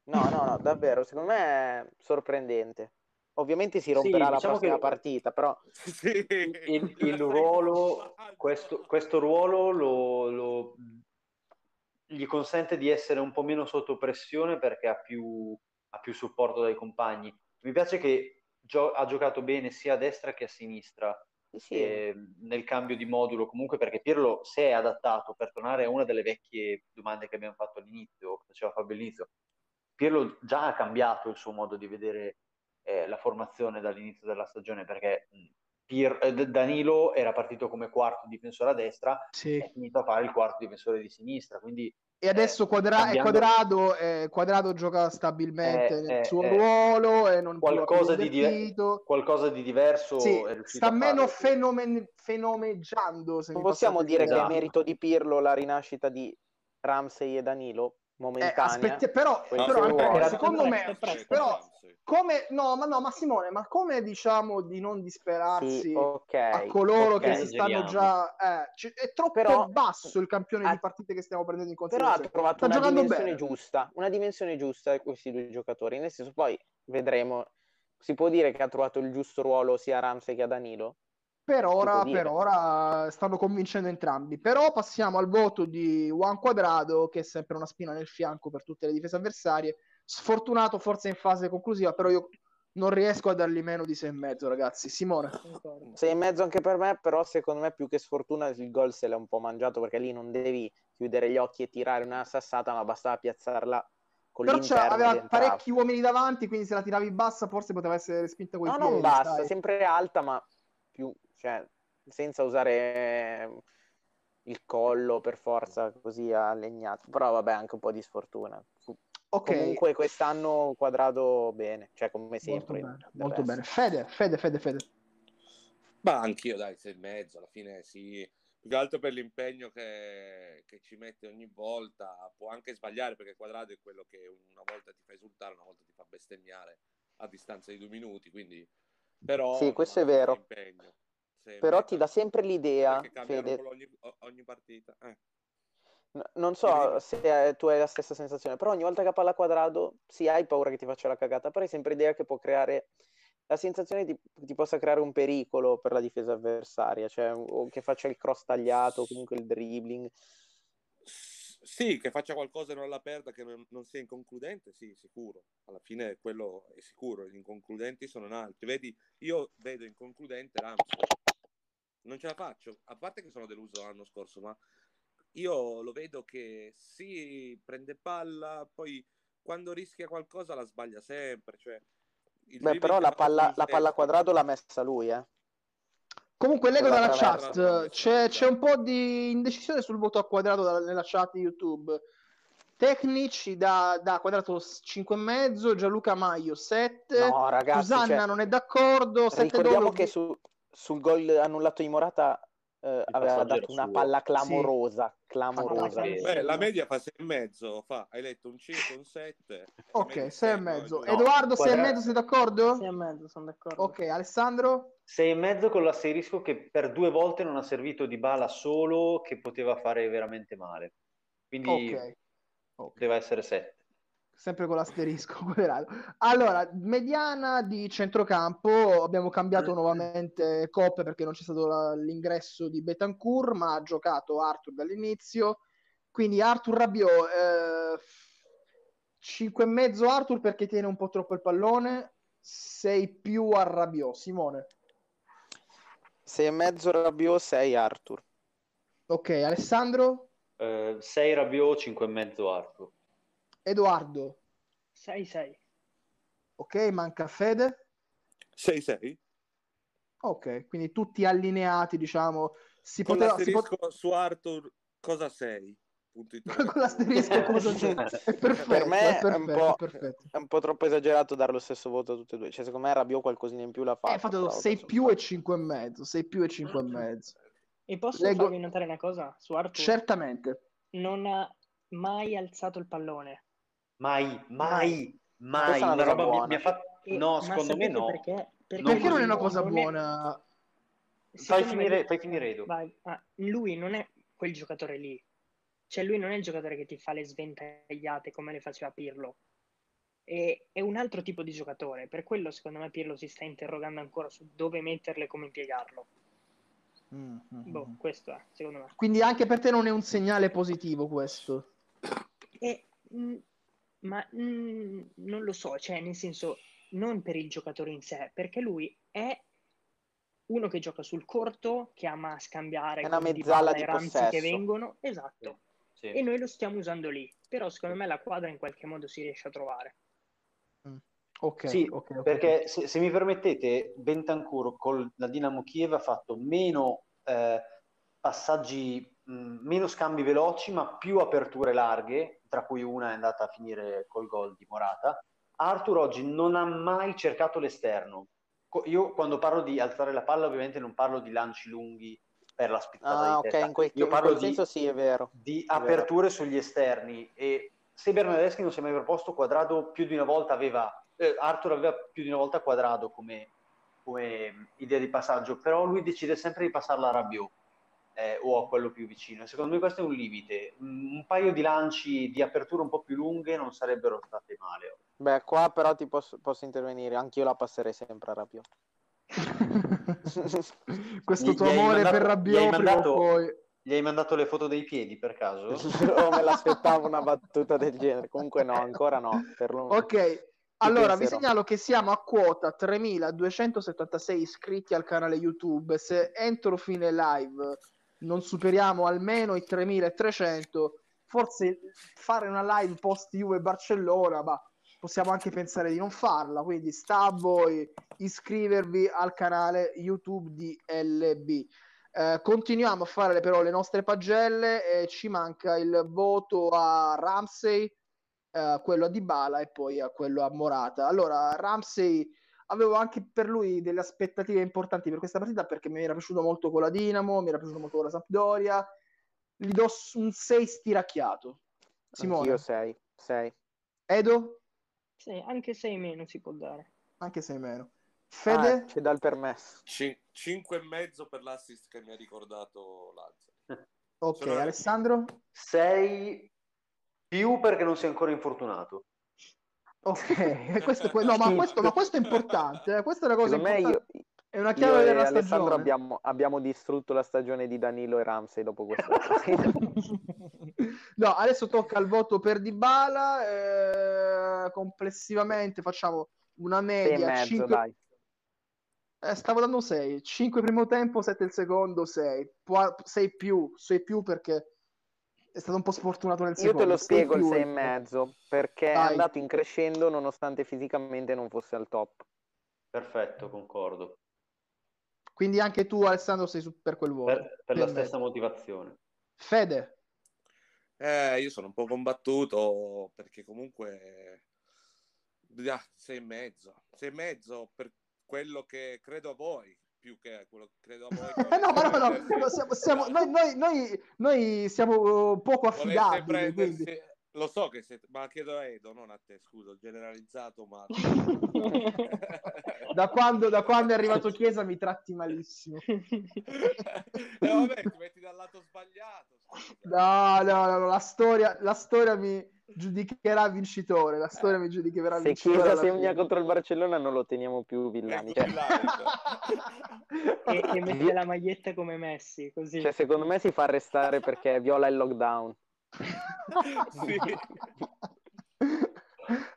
No, no, no, davvero, secondo me è sorprendente. Ovviamente si romperà la diciamo prossima che- partita, però Sì, il, il ruolo, questo, questo ruolo lo, lo- gli consente di essere un po' meno sotto pressione perché ha più, ha più supporto dai compagni. Mi piace che gio- ha giocato bene sia a destra che a sinistra sì, sì, eh, nel cambio di modulo, comunque perché Pirlo si è adattato per tornare a una delle vecchie domande che abbiamo fatto all'inizio, che faceva Fabio all'inizio. Pirlo già ha cambiato il suo modo di vedere eh, la formazione dall'inizio della stagione perché Pir- eh, Danilo era partito come quarto difensore a destra Sì. è finito a fare il quarto difensore di sinistra, quindi E adesso eh, Quadra- e cambiando- Quadrado, eh, Quadrado gioca stabilmente Eh, nel suo ruolo e non Qualcosa più di invertito. qualcosa di diverso Sì, è riuscito sta a meno fare. fenomen- fenomeggiando. Possiamo dire che è Esatto. merito di Pirlo la rinascita di Ramsey e Danilo? Eh, Momentanea. aspetti- però, No, però secondo Andrea, me- secondo me, Presto, presto. però come no, ma no, ma Simone, ma come diciamo di non disperarsi Sì, ok. a coloro ok. che si stanno già eh, c- è troppo Però- basso il campione ha- di partite che stiamo prendendo in Però ha considerazione. trovato Sta una dimensione bene. giusta, una dimensione giusta questi due giocatori. Nel senso, poi vedremo. Si può dire che ha trovato il giusto ruolo sia a Ramsey che a Danilo? Per ora, per ora stanno convincendo entrambi. Però passiamo al voto di Juan Quadrado, che è sempre una spina nel fianco per tutte le difese avversarie. Sfortunato forse in fase conclusiva, però io non riesco a dargli meno di 6,5, ragazzi. Simone. Concordo. Sei e mezzo anche per me, però secondo me più che sfortuna il gol se l'ha un po' mangiato perché lì non devi chiudere gli occhi e tirare una sassata, ma bastava piazzarla con Però aveva parecchi uomini davanti, quindi se la tiravi bassa forse poteva essere respinta con i No, piedi. non basta, sempre alta, ma più, cioè, senza usare il collo per forza così allegnato. Però vabbè, anche un po' di sfortuna. Fu- Ok, Comunque quest'anno quadrato bene, cioè come molto sempre. bene, del molto bene. Fede, Fede, Fede, Fede. Ma anch'io, dai, sei e mezzo, alla fine sì. Più che altro per l'impegno che, che ci mette ogni volta. Può anche sbagliare perché Quadrado è quello che una volta ti fa esultare, una volta ti fa bestemmiare a distanza di due minuti. Quindi, però, Sì, questo è ha vero. l'impegno. Sei e Però ti dà sempre l'idea, Fede, ogni, ogni partita. Eh. Non so se eh, tu hai la stessa sensazione, però ogni volta che palla a quadrato, sì, hai paura che ti faccia la cagata, però hai sempre idea che può creare la sensazione di ti possa creare un pericolo per la difesa avversaria, cioè o che faccia il cross tagliato, o comunque il dribbling. Sì, che faccia qualcosa e non la perda, che non, non sia inconcludente, sì, sicuro. Alla fine quello è sicuro, gli inconcludenti sono altri. Vedi, io vedo inconcludente Ramsey. Non ce la faccio, a parte che sono deluso l'anno scorso, ma io lo vedo che sì, prende palla, poi quando rischia qualcosa la sbaglia sempre. Cioè, il Beh, però la palla, la palla quadrato l'ha messa lui, eh. Comunque leggo dalla chat, c'è, c'è un po' di indecisione sul voto a quadrato da- nella chat di YouTube. Tecnici da, da quadrato 5,5, Gianluca Maio 7, No, ragazzi, Susanna cioè, non è d'accordo, 7 ricordiamo che su- sul gol annullato di Morata eh, aveva dato una suo. palla clamorosa, clamorosa. Sì. Beh, la media fa 6,5, fa, hai letto un 5, un 7. Ok, 6,5. no. Edoardo 6,5 Quadrato- sei d'accordo? Sei e mezzo, sono d'accordo. Ok, Alessandro? Sei e mezzo con l'asterisco che per due volte non ha servito di bala solo che poteva fare veramente male. Quindi Ok. Ok. deve essere 7. Sempre con l'asterisco quadrato. Allora, mediana di centrocampo, abbiamo cambiato nuovamente coppe perché non c'è stato la- l'ingresso di Betancourt, ma ha giocato Arthur dall'inizio. Quindi Arthur Rabiot, eh, 5,5 Arthur perché tiene un po' troppo il pallone, 6 più a Rabiot. Simone. 6 e mezzo Rabiot, 6 Arthur. Ok, Alessandro, 6 Rabiot, 5 e mezzo Arthur. Edoardo. 6-6. Ok, manca Fede. 6-6? Ok, quindi tutti allineati, diciamo. Si Con poteva, si pot- su Arthur, cosa sei? Punto con l'asterisco cosa c'è? È perfetto, Per me è è perfetto, un è po'- perfetto. È un po' troppo esagerato dare lo stesso voto a tutte e due. Cioè, secondo me Rabiot qualcosina in più l'ha fatto. Eh, fatto però 6 vabbè, più e 5 e mezzo, 6 più e 5 e mezzo. E posso Leggo- farvi notare una cosa su Arthur? Certamente. Non ha mai alzato il pallone. Mai, mai, mai. Questa è una roba mi, buona. mi ha fatto... E- No, secondo me no. Perché? Non Perché non è una cosa buona? Fai secondo finire, me- fai finire Edo. Vai. Ah, lui non è quel giocatore lì. Cioè, lui non è il giocatore che ti fa le sventagliate come le faceva Pirlo. E- è un altro tipo di giocatore. Per quello, secondo me, Pirlo si sta interrogando ancora su dove metterle e come impiegarlo. Mm, mm, Boh, mm. questo è, secondo me. Quindi anche per te non è un segnale positivo questo. E, mh, ma mh, non lo so, cioè, nel senso, non per il giocatore in sé, perché lui è uno che gioca sul corto, che ama scambiare È una mezzala di possesso. che vengono, esatto. Sì. E noi lo stiamo usando lì. Però secondo me la quadra in qualche modo si riesce a trovare. Ok, Sì, ok, ok. perché se, se mi permettete, Bentancur con la Dinamo Kiev ha fatto meno eh, passaggi, mh, meno scambi veloci, ma più aperture larghe, tra cui una è andata a finire col gol di Morata. Arthur oggi non ha mai cercato l'esterno. Io quando parlo di alzare la palla, ovviamente non parlo di lanci lunghi per la spizzata Ah, di ok, testa. in quel, Io in parlo quel di, senso sì, è vero. di È vero. aperture sugli esterni e se Bernardeschi non si è mai proposto Quadrado più di una volta aveva eh, Arthur aveva più di una volta Quadrado come, come idea di passaggio però lui decide sempre di passarla a Rabiot eh, o a quello più vicino secondo me questo è un limite un paio di lanci di apertura un po' più lunghe non sarebbero state male Beh, qua però ti posso, posso intervenire, anch'io la passerei sempre a Rabiot. Questo Gli- tuo gli amore mandato- per Rabiot prima o mandato- poi... gli hai mandato le foto dei piedi per caso? oh, me l'aspettavo una battuta del genere. Comunque no, ancora no. Ok, allora vi penserò. segnalo che siamo a quota 3276 iscritti al canale YouTube. Se entro fine live non superiamo almeno i 3300, forse fare una live post Juve Barcellona, ma possiamo anche pensare di non farla. Quindi sta a voi iscrivervi al canale YouTube di LB. Eh, continuiamo a fare però le nostre pagelle e ci manca il voto a Ramsey eh, quello a Dybala e poi a quello a Morata. Allora, Ramsey avevo anche per lui delle aspettative importanti per questa partita perché mi era piaciuto molto con la Dinamo, mi era piaciuto molto con la Sampdoria. Gli do un 6 stiracchiato. Simone, Anch'io 6. 6. Edo, Sì, anche 6 meno si può dare. anche 6 meno. Fede, Ah, ci dà il permesso. Cin- cinque e mezzo per l'assist che mi ha ricordato Lazio. ok, sono- Alessandro, 6 più perché non sei ancora infortunato ok, questo, que- no, ma, questo, ma questo è importante, eh, questa è una cosa Secondo importante, io, è una io chiave e della Alessandro stagione. abbiamo, abbiamo distrutto la stagione di Danilo e Ramsey dopo questa no, adesso tocca il voto per Dybala. eh, complessivamente facciamo una 6 media. mezzo, cinque- eh, stavo dando 6, 5 il primo tempo, 7 il secondo, 6. 6 più, 6 più perché è stato un po' sfortunato nel Io secondo. te lo spiego il più, 6 e mezzo perché è Vai. andato in crescendo nonostante fisicamente non fosse al top. perfetto concordo Quindi anche tu, Alessandro, sei su- per quel voto. per, per la stessa motivazione Fede, Eh, io sono un po' combattuto perché comunque ah, sei e mezzo, sei e mezzo per quello che credo a voi, più che quello che credo a voi. no, ma no, no, siamo- siamo- noi, noi- noi- siamo uh, poco affidabili. quindi- Lo so che siete, ma chiedo a Edo, non a te, scusa, generalizzato, ma... da, quando, da quando è arrivato Chiesa mi tratti malissimo. Eh, vabbè, ti metti dal lato sbagliato. scusa. No, no, no, la storia, la storia mi giudicherà vincitore. La storia mi giudicherà Se vincitore. Chiesa alla segna fine. contro il Barcellona non lo teniamo più Villani. Ecco, Cioè, e, e mette la maglietta come Messi, così. cioè, secondo me si fa arrestare perché viola il lockdown. Sì.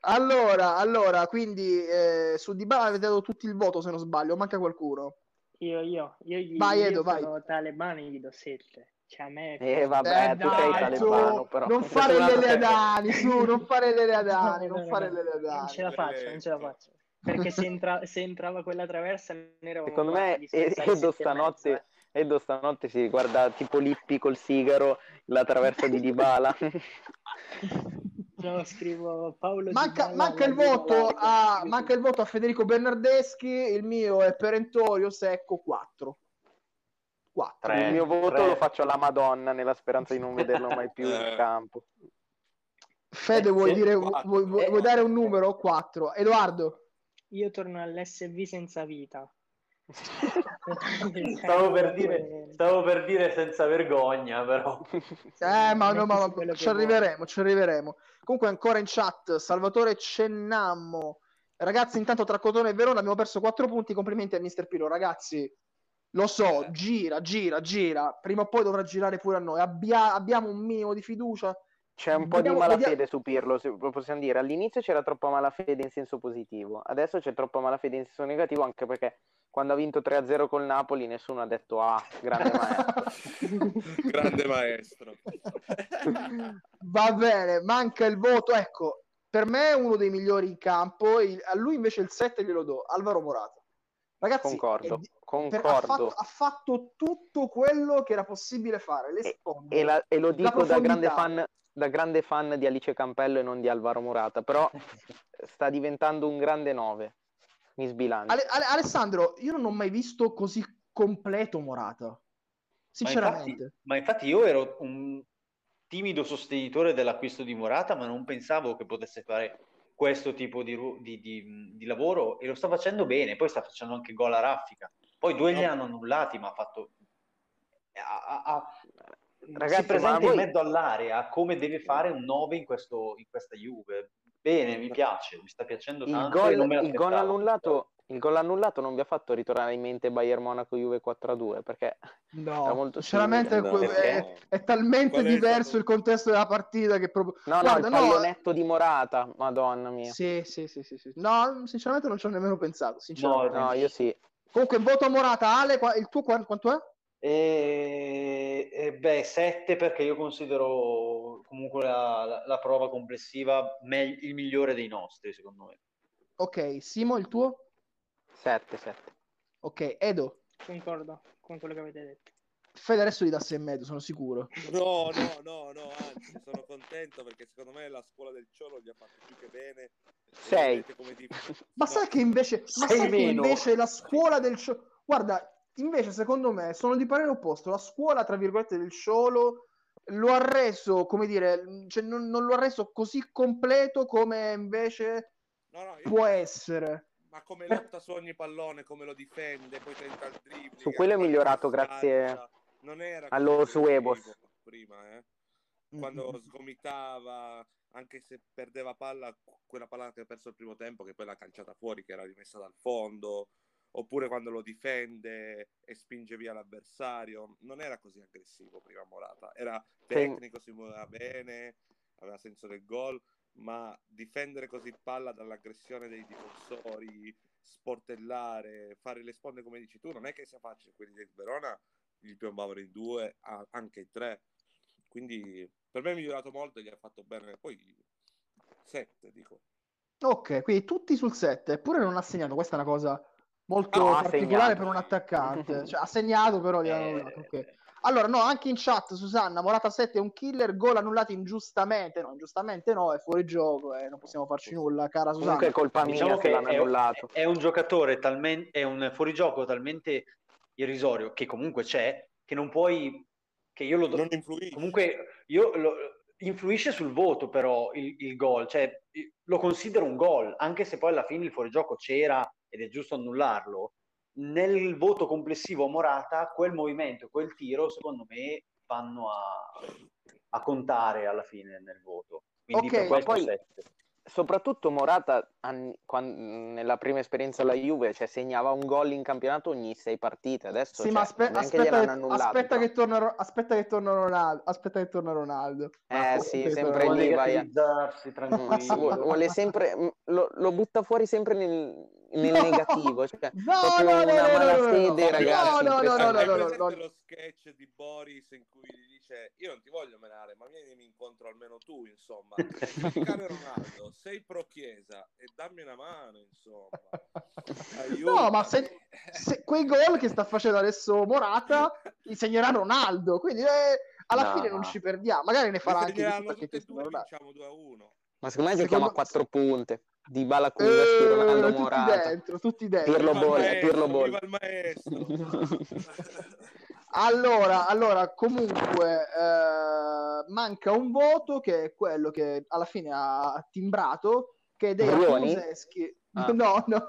allora, allora, quindi eh, su Dybala avete dato tutti il voto se non sbaglio, manca qualcuno. Io, io, io, gli, Vai, io Edo, sono talebano gli do 7. Cioè, a me... Eh, vabbè, Eh, tu sei dai, su, talebano, però. non fare le leadani, su, non fare le leadani, No, non no, fare le Non leadani. ce la faccio, non ce la faccio. Perché se, entra- se entrava quella traversa, ne eravamo Secondo me di E- Edo stanotte, mezzo, eh. Edo stanotte si guarda tipo Lippi col sigaro, la traversa di Dybala. No, scrivo Paolo Manca, Dybala manca il voto a, manca il voto a Federico Bernardeschi, il mio è perentorio secco 4. 4. Tre. Il mio voto tre. lo faccio alla Madonna nella speranza di non vederlo mai più in Eh. campo. Fede, Eh, vuoi, sì, dire, vuoi, vuoi- Eh. vuoi dare un numero? 4. Edoardo? Io torno all'SV senza vita. stavo per dire stavo per dire senza vergogna però Eh, ma, no, ma- ma ci arriveremo, ci arriveremo. Comunque ancora in chat, Salvatore Cennammo. Ragazzi, intanto tra Cotone e Verona abbiamo perso 4 punti, complimenti a Mister Piro. Ragazzi, lo so, gira, gira, gira. Prima o poi dovrà girare pure a noi. Abbia- abbiamo un minimo di fiducia. C'è un po' Vediamo- di malafede vediamo- su Pirlo, se possiamo dire. All'inizio c'era troppa malafede in senso positivo, adesso c'è troppa malafede in senso negativo, anche perché quando ha vinto 3-0 col Napoli nessuno ha detto ah, grande maestro. Grande maestro. Va bene, manca il voto. Ecco, per me è uno dei migliori in campo, il- a lui invece il 7 glielo do, Alvaro Morata. Ragazzi, Concordo, è di- per- concordo. ha, fatto, ha fatto tutto quello che era possibile fare, le E, sponde, e la- e lo la dico da grande, fan, da grande fan di Alice Campello e non di Alvaro Morata, però sta diventando un grande 9. Mi sbilancio. Ale- Ale- Alessandro, io non ho mai visto così completo Morata, Ma sinceramente. infatti, ma infatti io ero un timido sostenitore dell'acquisto di Morata, ma non pensavo che potesse fare questo tipo di, ru- di- di- di lavoro e lo sta facendo bene, poi sta facendo anche gol a raffica. Poi due li No. hanno annullati, ma ha fatto... ha- ha- Ragazzi, si presenta ma voi- in mezzo all'area come deve fare un 9 in, questo, in questa Juve. Bene, mi piace, mi sta piacendo Il tanto e gol, non me il gol annullato, il gol annullato non vi ha fatto ritornare in mente Bayern Monaco Juve 4-2 perché No, Era molto sinceramente No, è, no. è talmente Qual è diverso stato- il contesto della partita che proprio... no, no, Guarda, il no, pallonetto di Morata, madonna mia. Sì, sì, sì, sì, sì. No, sinceramente non ci ho nemmeno pensato, sinceramente. No, io sì. Comunque, voto a Morata, Ale, il tuo qua- quanto è? E, e beh, 7 perché io considero comunque la, la- la prova complessiva me- il migliore dei nostri, secondo me. Ok, Simo, il tuo? 7, 7. Ok, Edo. Concordo con quello che avete detto. Fede adesso gli dà 6 e mezzo, sono sicuro. No, no, no, no, anzi, sono contento perché secondo me la scuola del Ciolo gli ha fatto più che bene. E Sei. vedete come di- Ma No, sai che invece, ma sai che invece la scuola del show... Guarda, invece secondo me sono di parere opposto. La scuola, tra virgolette, del Sciolo lo ha reso, come dire, cioè non, non lo ha reso così completo come invece no, no, può essere. Ma come lotta su ogni pallone, come lo difende, poi tenta il dribbling. Su quello è poi migliorato grazie Non era allo così Suebos. aggressivo Prima, eh. Mm, Quando mm. sgomitava, anche se perdeva palla, quella palla che ha perso il primo tempo, che poi l'ha calciata fuori, che era rimessa dal fondo, oppure quando lo difende e spinge via l'avversario, non era così aggressivo prima Morata, era tecnico, si muoveva bene, aveva senso del gol, ma difendere così palla dall'aggressione dei difensori, sportellare, fare le sponde come dici tu, non è che sia facile, quelli del Verona gli piombavano in due, anche in tre, quindi per me è migliorato molto e gli ha fatto bene, poi sette dico. Ok, quindi tutti sul 7, eppure non ha segnato. Questa è una cosa molto No, particolare per un attaccante. Cioè, ha segnato, però gli hanno Eh. annullato. ok. Allora, no, anche in chat, Susanna, Morata 7 è un killer, gol annullati ingiustamente. No, ingiustamente no, è fuori gioco, eh, non possiamo farci nulla, cara Susanna. Comunque è colpa mia Diciamo che l'hanno è, annullato. è un giocatore talmente, è un fuorigioco talmente irrisorio che comunque c'è, che non puoi, che io lo do, Non influisce. comunque io lo, influisce sul voto però il, il gol, cioè lo considero un gol, anche se poi alla fine il fuorigioco c'era ed è giusto annullarlo. Nel voto complessivo a Morata, quel movimento, quel tiro, secondo me vanno a, a contare alla fine nel voto. Quindi Ok, per ma questo poi- sette. Soprattutto Morata anni- quan- nella prima esperienza alla Juve cioè, segnava un gol in campionato ogni sei partite. Adesso Sì, ma cioè, aspe- neanche aspetta, che, annullato, aspetta, che torna, aspetta che torna Ronaldo. Aspetta che torna Ronaldo. Eh Aspetta sì, sempre lì vai a- vuole, sempre lo, lo butta fuori sempre nel, nel No! negativo cioè, No, proprio no, no, una no, no, no, malafede no, ragazzi no, no, no, no, no, no, no. lo sketch di Boris in cui gli dice io non ti voglio menare ma vieni incontro almeno tu insomma cane Ronaldo sei pro Chiesa e dammi una mano insomma No, ma se, se quei gol che sta facendo adesso Morata li segnerà Ronaldo, quindi eh, alla No. fine non ci perdiamo. Magari ne farà anche di più perché e due Ronaldo. vinciamo 2 a 1 ma secondo me Secondo- giochiamo a quattro punte di Bala Kulusevski, Eh, Ronaldo tutti Morata dentro, tutti dentro. Pirlo maestro, Pirlo viva il maestro Allora, allora, comunque eh, manca un voto che è quello che alla fine ha timbrato, che è Dejan? Kulusevski. Ah. No, no,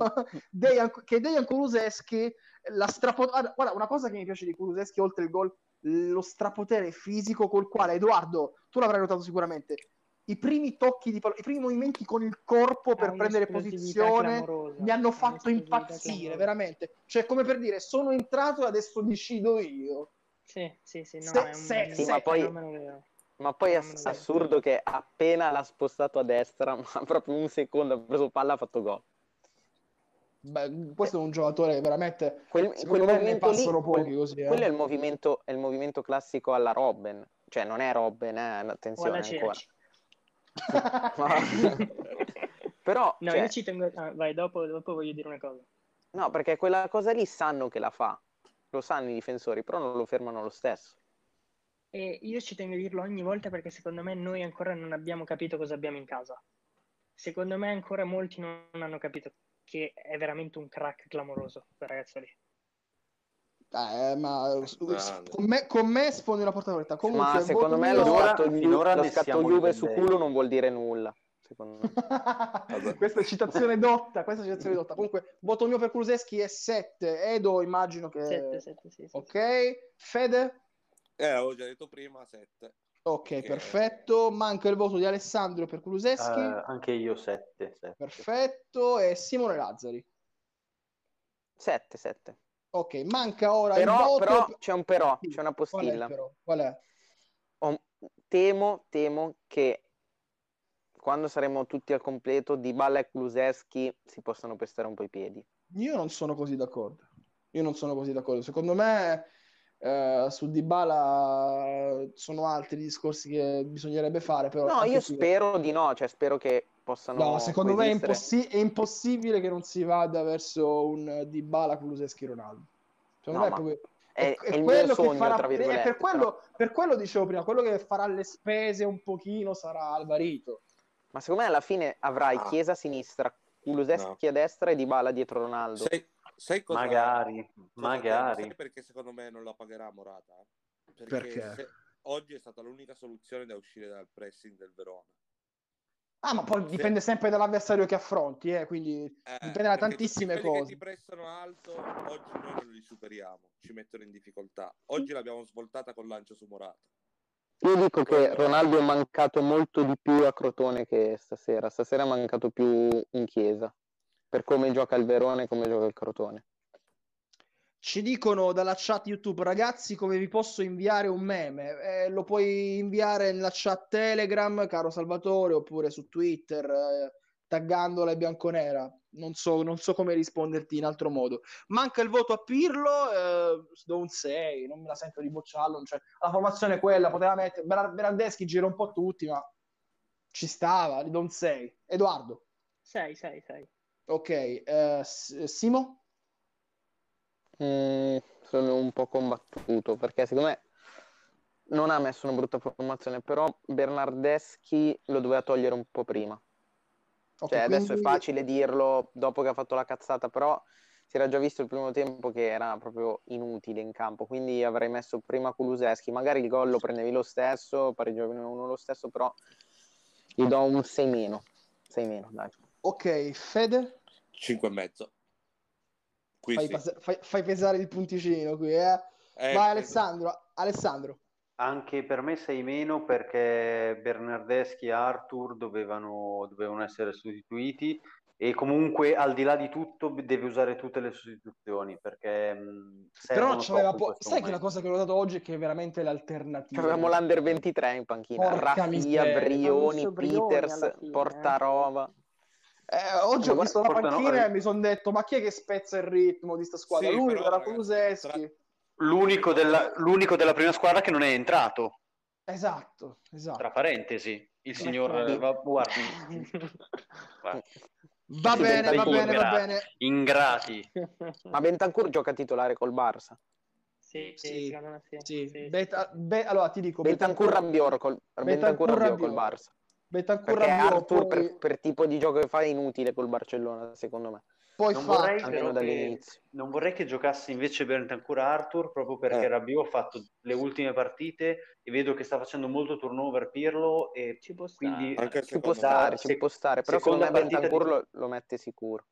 Dejan, che Dejan Kulusevski la strapo... guarda, guarda, una cosa che mi piace di Kulusevski oltre il gol, lo strapotere fisico col quale Edoardo, tu l'avrai notato sicuramente, i primi tocchi di pallone, i primi movimenti con il corpo per prendere posizione mi hanno ha fatto impazzire, clamorosa. veramente. Cioè, come per dire, sono entrato e adesso decido io. Sì, sì, sì, no, Se- è un, se- Sì, ma poi- ma poi è assurdo che appena l'ha spostato a destra ma proprio un secondo ha preso palla ha fatto gol Beh, questo è un giocatore veramente quel, quel me ne movimento lì passano quel- pochi così. eh. quello è il movimento, è il movimento classico alla Robben cioè non è Robben eh, attenzione ancora Cerci. Però, No, cioè, io ci tengo... ah, vai, dopo, dopo voglio dire una cosa. no, perché quella cosa lì sanno che la fa, lo sanno i difensori, però non lo fermano lo stesso. E io ci tengo a dirlo ogni volta perché secondo me noi ancora non abbiamo capito cosa abbiamo in casa. Secondo me ancora molti non hanno capito che è veramente un crack clamoroso, quel ragazzo lì. Eh, ma con me, con me sfondi una porta aperta. Comunque, Ma secondo me lo scatto, finora lo scatto Juve su culo non vuol dire nulla, secondo me. questa è citazione dotta, questa è citazione dotta. Comunque, voto mio per Kuluseschi è 7. Edo, immagino che... 7, 7, sì, sì. Ok. Fede? Eh, avevo già detto prima 7. Ok, Ok. perfetto. Manca il voto di Alessandro per Kuluseschi. Eh, anche io 7. Perfetto. E Simone Lazzari. 7, 7. Ok, manca ora il Però, voto... però c'è un però, c'è una Qual è, postilla. Qual è? Ho- temo, temo che quando saremo tutti al completo, Dybala e Kuluseschi si possano pestare un po' i piedi. Io non sono così d'accordo. Io non sono così d'accordo. Secondo me eh, su Dybala sono altri discorsi che bisognerebbe fare, però No, io qui- spero di no, cioè spero che possano No, secondo me è, impossi- è impossibile che non si vada verso un Dybala, Kuluseschi, Ronaldo. Secondo No, me è ma proprio È, è è il quello mio che sogno, farà- tra virgolette. per quello, per quello dicevo prima, quello che farà le spese un pochino sarà Alvarito. Ma secondo me alla fine avrai Ah. Chiesa a sinistra, Kuluseschi a destra e Dybala dietro Ronaldo. Sai, sai cosa... Magari, cosa magari. temo? Sai perché secondo me non la pagherà Morata? Perché, Perché? se- oggi è stata l'unica soluzione da uscire dal pressing del Verona. Ah, ma poi dipende sempre dall'avversario che affronti, eh, quindi Eh, dipende da tantissime cose. che ti prestano alto, oggi noi non li superiamo, ci mettono in difficoltà. Oggi l'abbiamo svoltata con lancio su Morata. Io dico che Ronaldo è mancato molto di più a Crotone che stasera. Stasera è mancato più in Chiesa, per come gioca il Verone e come gioca il Crotone. Ci dicono dalla chat YouTube, ragazzi, come vi posso inviare un meme? Eh, lo puoi inviare nella chat Telegram, caro Salvatore, oppure su Twitter, eh, taggandola e bianconera. Non so, non so come risponderti in altro modo. Manca il voto a Pirlo, eh, do un 6, non me la sento di bocciarlo. Cioè, la formazione è quella, poteva mettere Ber- Berardeschi gira un po' tutti, ma ci stava, gli do un 6. Edoardo, 6, 6, 6. Ok. S- Simo? Mm, sono un po' combattuto perché secondo me non ha messo una brutta formazione, però Bernardeschi lo doveva togliere un po' prima. Ok, Cioè, adesso è quindi- facile dirlo dopo che ha fatto la cazzata, però si era già visto il primo tempo che era proprio inutile in campo, quindi avrei messo prima Kuluseschi, magari il gol lo prendevi lo stesso, pareggiavi uno lo stesso, però gli do un 6 meno, 6 meno, dai. Ok, Fede? 5 e mezzo. Qui Fai, sì. pas- fai- fai pesare il punticino qui, eh? Eh, Vai Alessandro, Alessandro. Anche per me 6 meno perché Bernardeschi e Arthur dovevano, dovevano essere sostituiti e comunque al di là di tutto deve usare tutte le sostituzioni perché mh, Però non servono c'aveva po- Sai che la momento. cosa che ho dato oggi è che è veramente l'alternativa. Avevamo l'Under 23 in panchina, Porca Raffia, miseria. Brioni, Peters, eh. Portarova. Eh, oggi ho visto la panchina e mi sono detto, ma chi è che spezza il ritmo di sta squadra? Sì, L'unico però, era Kuluseschi. tra- L'unico della, l'unico della prima squadra che non è entrato, Esatto, esatto. tra parentesi, il signor... Sì. va- guarda, Va bene, va Bentancur, bene, va bene. ingrati. Ma Bentancur gioca titolare col Barça. sì, Sì, sì, sì. Sì, Sì, sì. Beta- be- allora ti dico, Bentancur col, Bentancur Rabiot col. Barça. Bentancur Perché Arthur poi, per, per tipo di gioco che fa è inutile col Barcellona, secondo me. poi Non fa... vorrei, almeno però che, dall'inizio. non vorrei che giocasse invece Bentancur Arthur proprio perché Eh. Rabiot ha fatto le ultime partite e vedo che sta facendo molto turnover Pirlo e Ci può stare. quindi Anche Ci secondo può stare, se- ci può stare, però secondo me Bentancur di- lo, lo mette sicuro.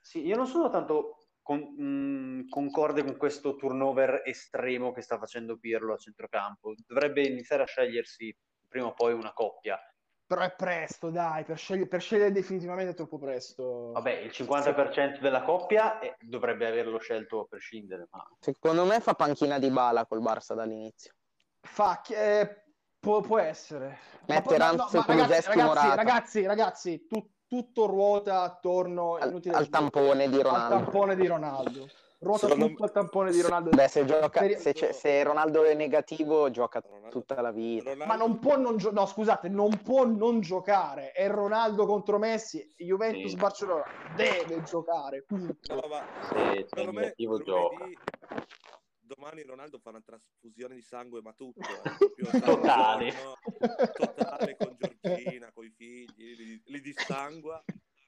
Sì, io non sono tanto con- mh, concorde con questo turnover estremo che sta facendo Pirlo a centrocampo. Dovrebbe iniziare a scegliersi prima o poi una coppia. Però è presto, dai, per, scegli- per scegliere definitivamente è troppo presto. Vabbè, il 50% della coppia eh, dovrebbe averlo scelto a prescindere, ma Secondo me fa panchina di bala col Barça dall'inizio. Fa, eh, può, può essere. Ma Mette poi- Ranz, ma ragazzi, ragazzi, ragazzi, ragazzi, tu- tutto ruota attorno Al, al tampone di al Ronaldo. tampone di Ronaldo. Ruota Secondo tutto al tampone di Ronaldo. Beh, se, gioca, Per- se, c'è- se Ronaldo è negativo, gioca Ronaldo- tutta la vita. Ronaldo- Ma non può non giocare, no scusate, non può non giocare. È Ronaldo contro Messi, Juventus Sì. Barcellona deve giocare. punto. No, ma Se secondo me negativo gioca. lunedì, domani Ronaldo fa una trasfusione di sangue, ma tutto. eh, Totale. sangue, totale con Giorgina, con i figli, li, li dissangua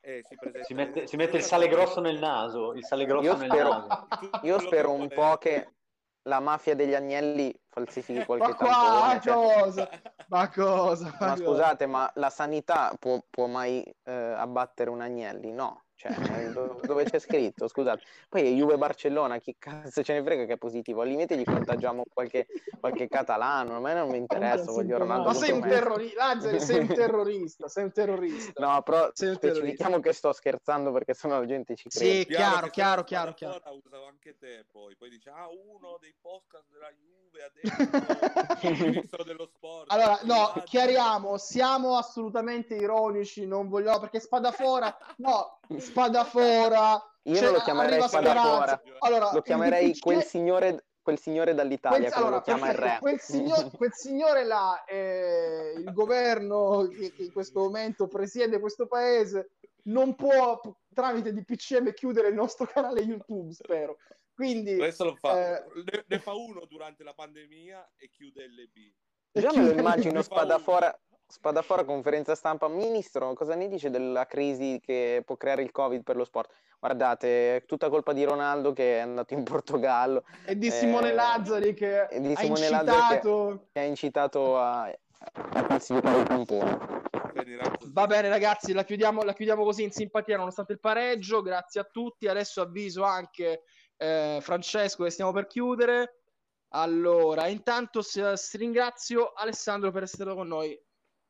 e si presenta. Si mette, si mette il sale grosso nel naso, il sale grosso Io nel spero- naso. Io spero un po' che la mafia degli agnelli falsifichi qualche Ma qua, tampone. cioè- cosa? Ma cosa? Ma scusate, ma la sanità può, può mai eh, abbattere un Agnelli? No, cioè, do- dove c'è scritto? Scusate. Poi Juve Barcellona, chi cazzo ce ne frega che è positivo? Al limite gli contagiamo qualche, qualche catalano, a me non mi interessa, voglio Ronaldo Ma sei un terrorista, Lazzari, sei un terrorista, sei un terrorista. No, però Sei specifichiamo che sto scherzando perché sennò la gente ci crede. Sì, chiaro, chiaro, chiaro, chiaro. Usa anche te poi, poi dice, ah, uno dei podcast della Juve ha detto il ministro dello sport. Allora, no, chiariamo, siamo assolutamente ironici, non vogliamo, perché Spadafora, no, Spadafora, Io cioè, non lo chiamerei Spadafora. Allora, lo chiamerei il- quel signore, quel signore dall'Italia, Quel, come allora, lo chiama il perfetto, re. quel, signor- quel signore là, eh, il governo che, che in questo momento presiede questo paese, non può tramite DPCM chiudere il nostro canale YouTube, spero. Quindi, Adesso lo fa. eh, Ne, ne fa uno durante la pandemia e chiude LB. Già me lo immagino. Spadafora, Spadafora conferenza stampa. Ministro, cosa ne dice della crisi che può creare il Covid per lo sport? Guardate, è tutta colpa di Ronaldo che è andato in Portogallo, e di Simone eh, Lazzari che di ha Simone Lazzari che- incitato... che ha incitato a, a falsificare il così. Va bene ragazzi, la chiudiamo, la chiudiamo così in simpatia nonostante il pareggio. Grazie a tutti. Adesso avviso anche eh, Francesco che stiamo per chiudere. Allora, intanto s- ringrazio Alessandro per essere stato con noi.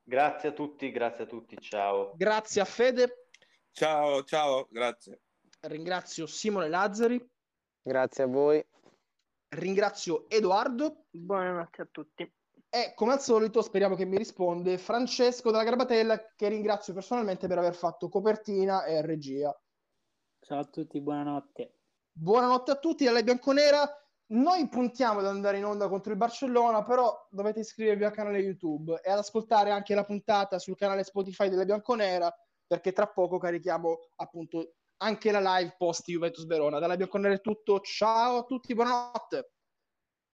Grazie a tutti, grazie a tutti, ciao. Grazie a Fede. Ciao, ciao, grazie. Ringrazio Simone Lazzari. Grazie a voi. Ringrazio Edoardo. Buonanotte a tutti. E come al solito speriamo che mi risponde Francesco della Garbatella che ringrazio personalmente per aver fatto copertina e regia. Ciao a tutti, buonanotte. Buonanotte a tutti dalla Bianconera. Noi puntiamo ad andare in onda contro il Barcellona, però dovete iscrivervi al canale YouTube e ad ascoltare anche la puntata sul canale Spotify della Bianconera, perché tra poco carichiamo appunto anche la live post Juventus Verona. Dalla Bianconera è tutto. Ciao a tutti, buonanotte.